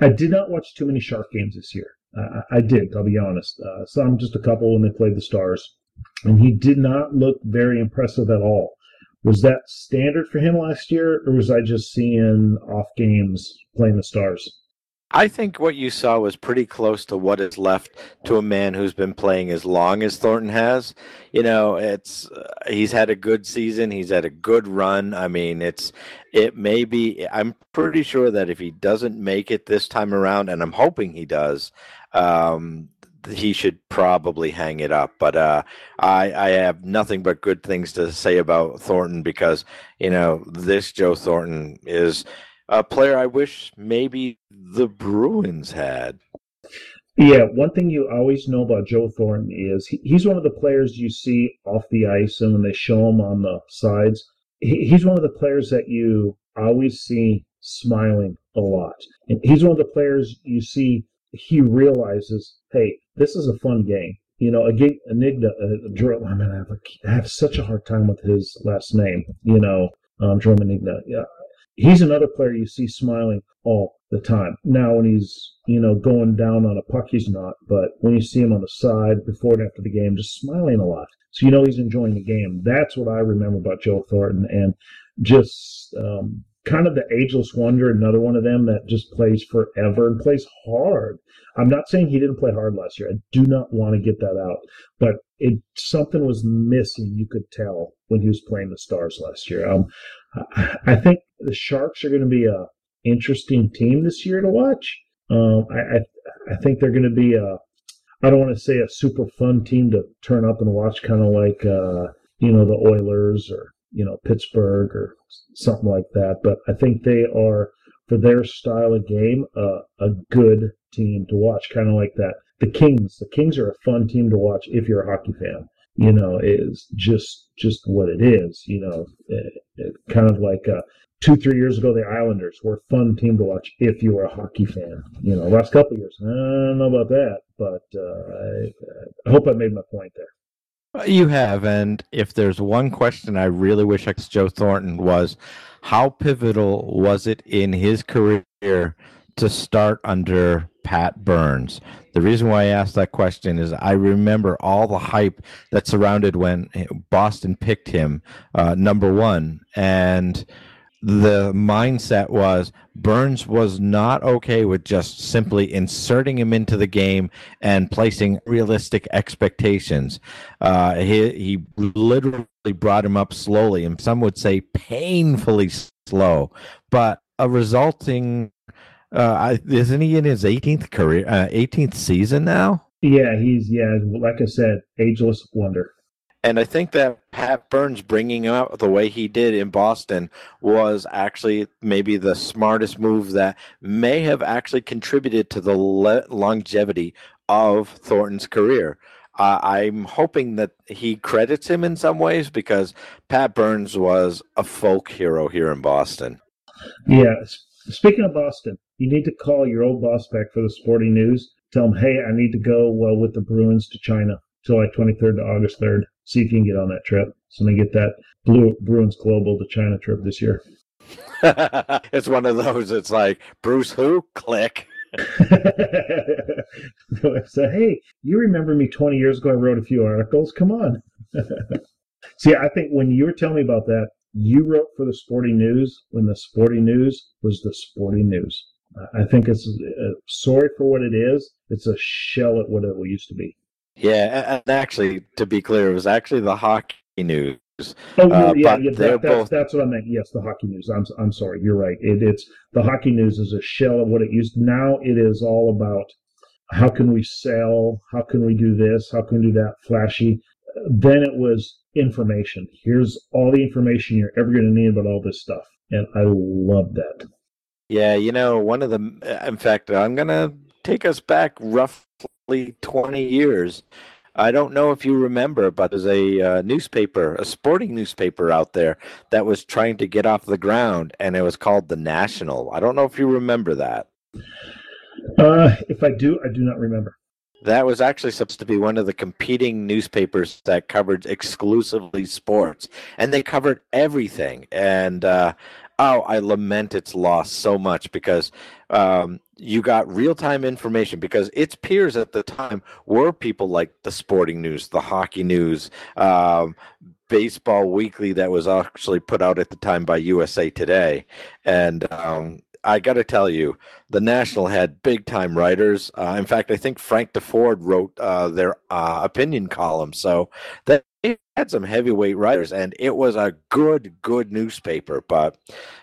I did not watch too many Shark games this year. Uh, I did. I'll be honest. Uh, some just a couple when they played the Stars, and he did not look very impressive at all. Was that standard for him last year, or was I just seeing off games playing the Stars? I think what you saw was pretty close to what is left to a man who's been playing as long as Thornton has. You know, it's uh, he's had a good season, he's had a good run. I mean, it's it may be I'm pretty sure that if he doesn't make it this time around and I'm hoping he does, um, he should probably hang it up. But uh, I, I have nothing but good things to say about Thornton because you know this Joe Thornton is a player I wish maybe the Bruins had. Yeah, one thing you always know about Joe Thornton is he, he's one of the players you see off the ice and when they show him on the sides, he, he's one of the players that you always see smiling a lot. And he's one of the players you see he realizes, hey, this is a fun game. You know, again, Enigda, uh, I mean, I have, a, I have such a hard time with his last name, you know, um, Jarome Enigda. Yeah, he's another player you see smiling all the time. Now, when he's you know going down on a puck, he's not. But when you see him on the side before and after the game, just smiling a lot, so you know he's enjoying the game. That's what I remember about Joe Thornton, and just um, kind of the ageless wonder. Another one of them that just plays forever and plays hard. I'm not saying he didn't play hard last year. I do not want to get that out, but it something was missing. You could tell when he was playing the Stars last year. Um, I think the Sharks are going to be a interesting team this year to watch. Um, I, I, I think they're going to be a I don't want to say a super fun team to turn up and watch, kind of like uh, you know the Oilers or you know Pittsburgh or something like that. But I think they are for their style of game uh, a good team to watch, kind of like that. The Kings, the Kings are a fun team to watch if you're a hockey fan you know, is just just what it is. You know, it kind of like uh, two three years ago, the Islanders were a fun team to watch if you were a hockey fan. You know, last couple years, I don't know about that, but uh, I, I hope I made my point there. You have, and if there's one question I really wish I could Joe Thornton was, how pivotal was it in his career to start under Pat Burns? The reason why I asked that question is I remember all the hype that surrounded when Boston picked him uh, number one, and the mindset was Burns was not okay with just simply inserting him into the game and placing realistic expectations. Uh, he, he literally brought him up slowly, and some would say painfully slow, but a resulting uh, isn't he in his 18th career, uh, 18th season now? Yeah, he's yeah, like I said, ageless wonder. And I think that Pat Burns bringing him up the way he did in Boston was actually maybe the smartest move that may have actually contributed to the le- longevity of Thornton's career. Uh, I'm hoping that he credits him in some ways because Pat Burns was a folk hero here in Boston. Yeah. Speaking of Boston, you need to call your old boss back for the sporting news. Tell him, hey, I need to go well with the Bruins to China, July 23rd to August 3rd. See if you can get on that trip. So they get that Blue Bruins Global to China trip this year. it's one of those. It's like Bruce who click. so, hey, you remember me 20 years ago? I wrote a few articles. Come on. See, I think when you were telling me about that, you wrote for the Sporting News when the Sporting News was the Sporting News. I think it's uh, sorry for what it is. It's a shell at what it used to be. Yeah, and actually, to be clear, it was actually the hockey news. Oh uh, yeah, yeah that, that's, both... that's what I meant. Yes, the hockey news. I'm I'm sorry. You're right. It, it's the hockey news is a shell of what it used. Now it is all about how can we sell? How can we do this? How can we do that? Flashy. Then it was information. Here's all the information you're ever going to need about all this stuff, and I love that. Yeah, you know, one of the. In fact, I'm going to take us back roughly 20 years. I don't know if you remember, but there's a uh, newspaper, a sporting newspaper out there that was trying to get off the ground, and it was called The National. I don't know if you remember that. Uh, if I do, I do not remember. That was actually supposed to be one of the competing newspapers that covered exclusively sports, and they covered everything. And uh, oh, I lament its loss so much because um, you got real time information because its peers at the time were people like the Sporting News, the Hockey News, um, Baseball Weekly, that was actually put out at the time by USA Today, and um, I got to tell you, the National had big time writers. Uh, in fact, I think Frank Deford wrote uh, their uh, opinion column. So that it had some heavyweight writers, and it was a good, good newspaper. But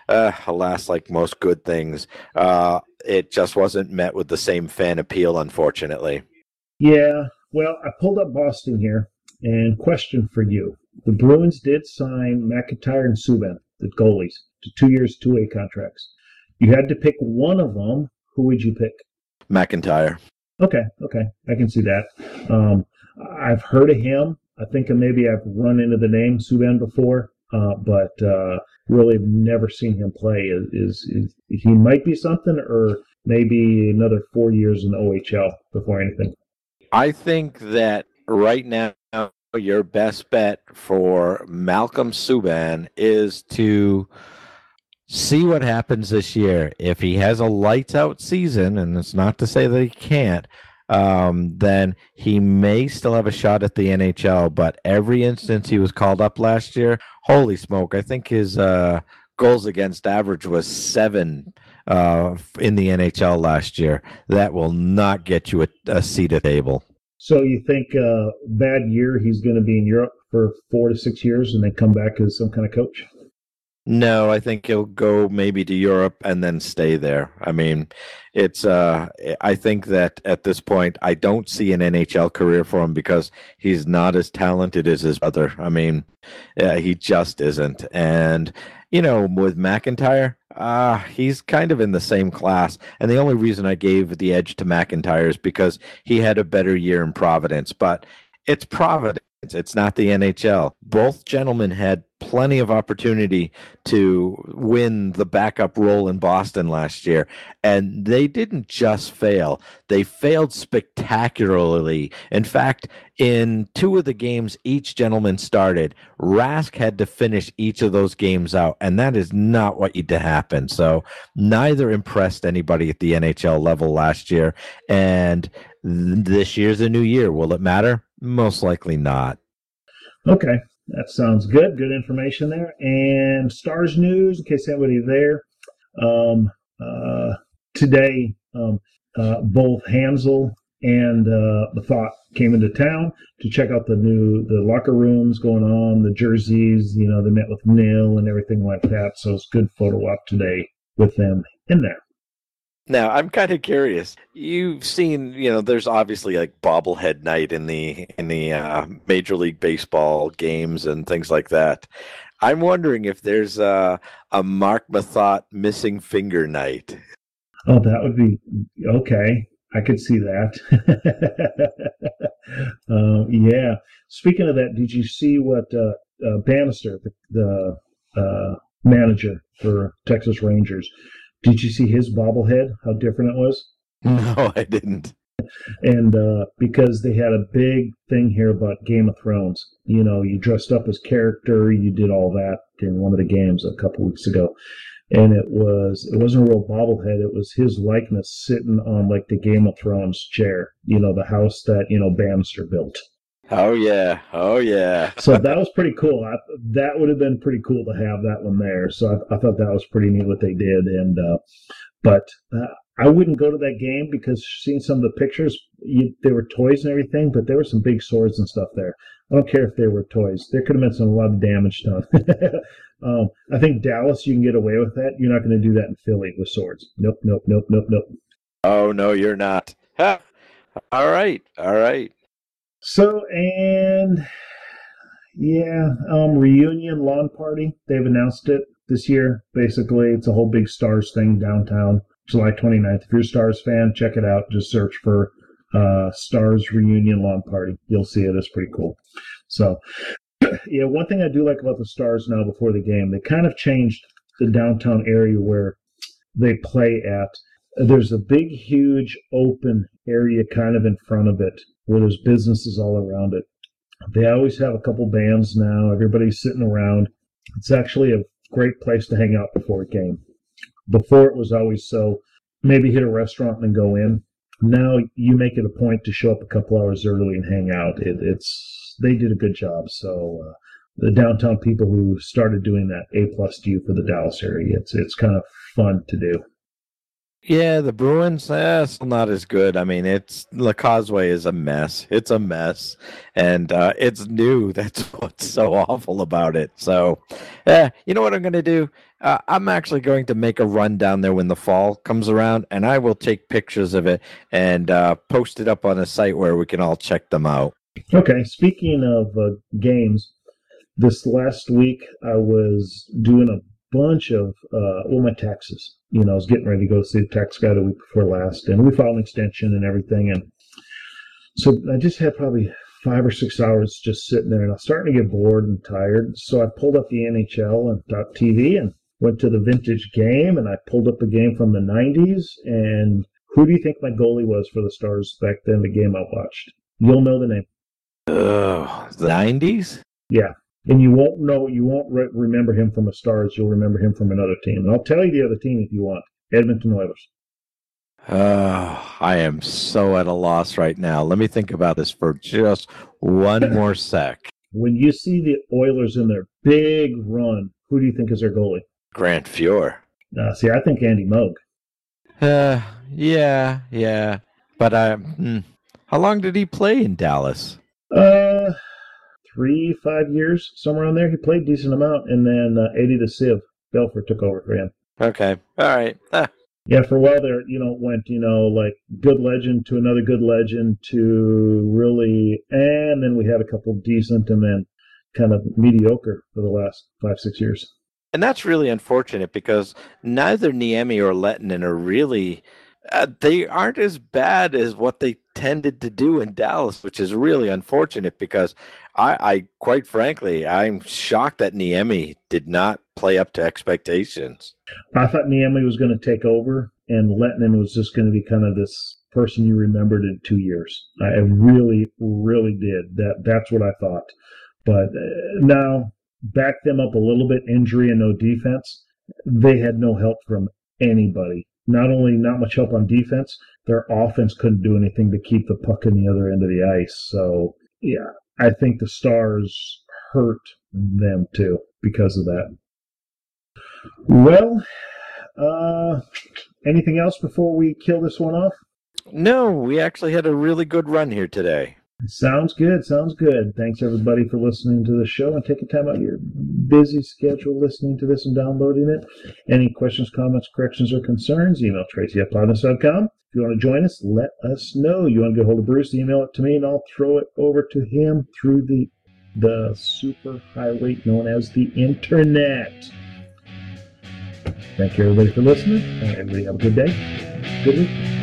uh, alas, like most good things, uh, it just wasn't met with the same fan appeal, unfortunately. Yeah. Well, I pulled up Boston here, and question for you: The Bruins did sign McIntyre and Subban, the goalies, to two years, two-way contracts you had to pick one of them, who would you pick? McIntyre. Okay, okay, I can see that. Um, I've heard of him. I think maybe I've run into the name Subban before, uh, but uh, really never seen him play. Is, is, is, he might be something, or maybe another four years in the OHL before anything? I think that right now your best bet for Malcolm Subban is to see what happens this year. If he has a lights out season, and it's not to say that he can't, um, then he may still have a shot at the NHL. But every instance he was called up last year, holy smoke! I think his uh, goals against average was seven uh, in the NHL last year. That will not get you a, a seat at the table. So you think uh, bad year he's going to be in Europe for four to six years and then come back as some kind of coach? No, I think he'll go maybe to Europe and then stay there. I mean, it's uh I think that at this point I don't see an NHL career for him because he's not as talented as his brother. I mean, he just isn't. And you know, with McIntyre, uh, he's kind of in the same class. And the only reason I gave the edge to McIntyre is because he had a better year in Providence. But it's Providence. It's not the NHL. Both gentlemen had plenty of opportunity to win the backup role in Boston last year, and they didn't just fail, they failed spectacularly. In fact, in two of the games each gentleman started, Rask had to finish each of those games out, and that is not what you to happen. So, neither impressed anybody at the NHL level last year, and this year's a new year. Will it matter? Most likely not. Okay, that sounds good. Good information there. And Stars News, in case anybody there, um, uh, today um, uh, both Hanzal and uh, Methot came into town to check out the new the locker rooms going on, the jerseys. You know, they met with Nill and everything like that. So it's good photo op today with them in there. Now, I'm kind of curious. You've seen, you know, there's obviously like bobblehead night in the in the uh, Major League Baseball games and things like that. I'm wondering if there's a, a Marc Methot missing finger night. Oh, that would be okay. I could see that. uh, yeah. Speaking of that, did you see what uh, uh Banister, the, the uh, manager for Texas Rangers, did you see his bobblehead? How different it was? No, I didn't. And uh, because they had a big thing here about Game of Thrones, you know, you dressed up as character, you did all that in one of the games a couple weeks ago. and it was it wasn't a real bobblehead. It was his likeness sitting on like the Game of Thrones chair, you know, the house that you know Banister built. Oh yeah, oh yeah. so that was pretty cool. I, that would have been pretty cool to have that one there. So I, I thought that was pretty neat what they did. And uh, but uh, I wouldn't go to that game because seeing some of the pictures, you, they were toys and everything, but there were some big swords and stuff there. I don't care if they were toys. There could have been some a lot of damage done. um, I think Dallas, you can get away with that. You're not going to do that in Philly with swords. Nope, nope, nope, nope, nope. Oh no, you're not. all right, all right. So and yeah, um, reunion lawn party. They've announced it this year. Basically, it's a whole big Stars thing downtown, July 29th. If you're a Stars fan, check it out. Just search for uh, Stars reunion lawn party. You'll see it. It's pretty cool. So, yeah, one thing I do like about the Stars now before the game, they kind of changed the downtown area where they play at. There's a big, huge open area kind of in front of it where there's businesses all around it. They always have a couple bands now. Everybody's sitting around. It's actually a great place to hang out before a game. Before it was always so maybe hit a restaurant and go in. Now you make it a point to show up a couple hours early and hang out. It, it's they did a good job. So uh, the downtown people who started doing that, A plus to you for the Dallas area. It's it's kind of fun to do. Yeah, the Bruins, eh, still not as good. I mean, it's the Causeway is a mess. It's a mess, and uh, it's new. That's what's so awful about it. So, yeah, you know what I'm going to do? Uh, I'm actually going to make a run down there when the fall comes around, and I will take pictures of it and uh, post it up on a site where we can all check them out. Okay. Speaking of uh, games, this last week I was doing a bunch of uh, well, my taxes. You know, I was getting ready to go see the tax guy the week before last, and we filed an extension and everything, and so I just had probably five or six hours just sitting there, and I was starting to get bored and tired. So I pulled up the NHL and TV and went to the vintage game, and I pulled up a game from the '90s. And who do you think my goalie was for the Stars back then? The game I watched. You'll know the name. Oh, the '90s. Yeah, and you won't know, you won't re- remember him from a Stars. You'll remember him from another team. And I'll tell you the other team if you want. Edmonton Oilers. Uh, I am so at a loss right now. Let me think about this for just one more sec. When you see the Oilers in their big run, who do you think is their goalie? Grant Fuhr. Uh, see, I think Andy Moog. Uh, yeah, yeah. But uh, hmm. how long did he play in Dallas? Uh, three, five years, somewhere on there. He played decent amount, and then uh, Eddie the Sieve Belfour took over for him. Okay, all right. Ah. Yeah, for a while there, you know, went you know like good legend to another good legend to really, and then we had a couple decent, and then kind of mediocre for the last five six years. And that's really unfortunate because neither Niemi or Lehtonen are really uh, they aren't as bad as what they tended to do in Dallas, which is really unfortunate because I, I quite frankly, I'm shocked that Niemi did not play up to expectations. I thought Niemi was going to take over, and Lehtonen was just going to be kind of this person you remembered in two years. I really, really did. That that's what I thought. But uh, now back them up a little bit, injury and no defense. They had no help from anybody not only not much help on defense, their offense couldn't do anything to keep the puck in the other end of the ice. So, yeah, I think the Stars hurt them too because of that. Well, uh, anything else before we kill this one off? No, we actually had a really good run here today. Sounds good. Sounds good. Thanks everybody for listening to the show and taking time out of your busy schedule listening to this and downloading it. Any questions, comments, corrections, or concerns, email tracy at. If you want to join us, let us know. You want to get hold of Bruce, email it to me and I'll throw it over to him through the the super highway known as the internet. Thank you everybody for listening. Everybody have a good day. Good week.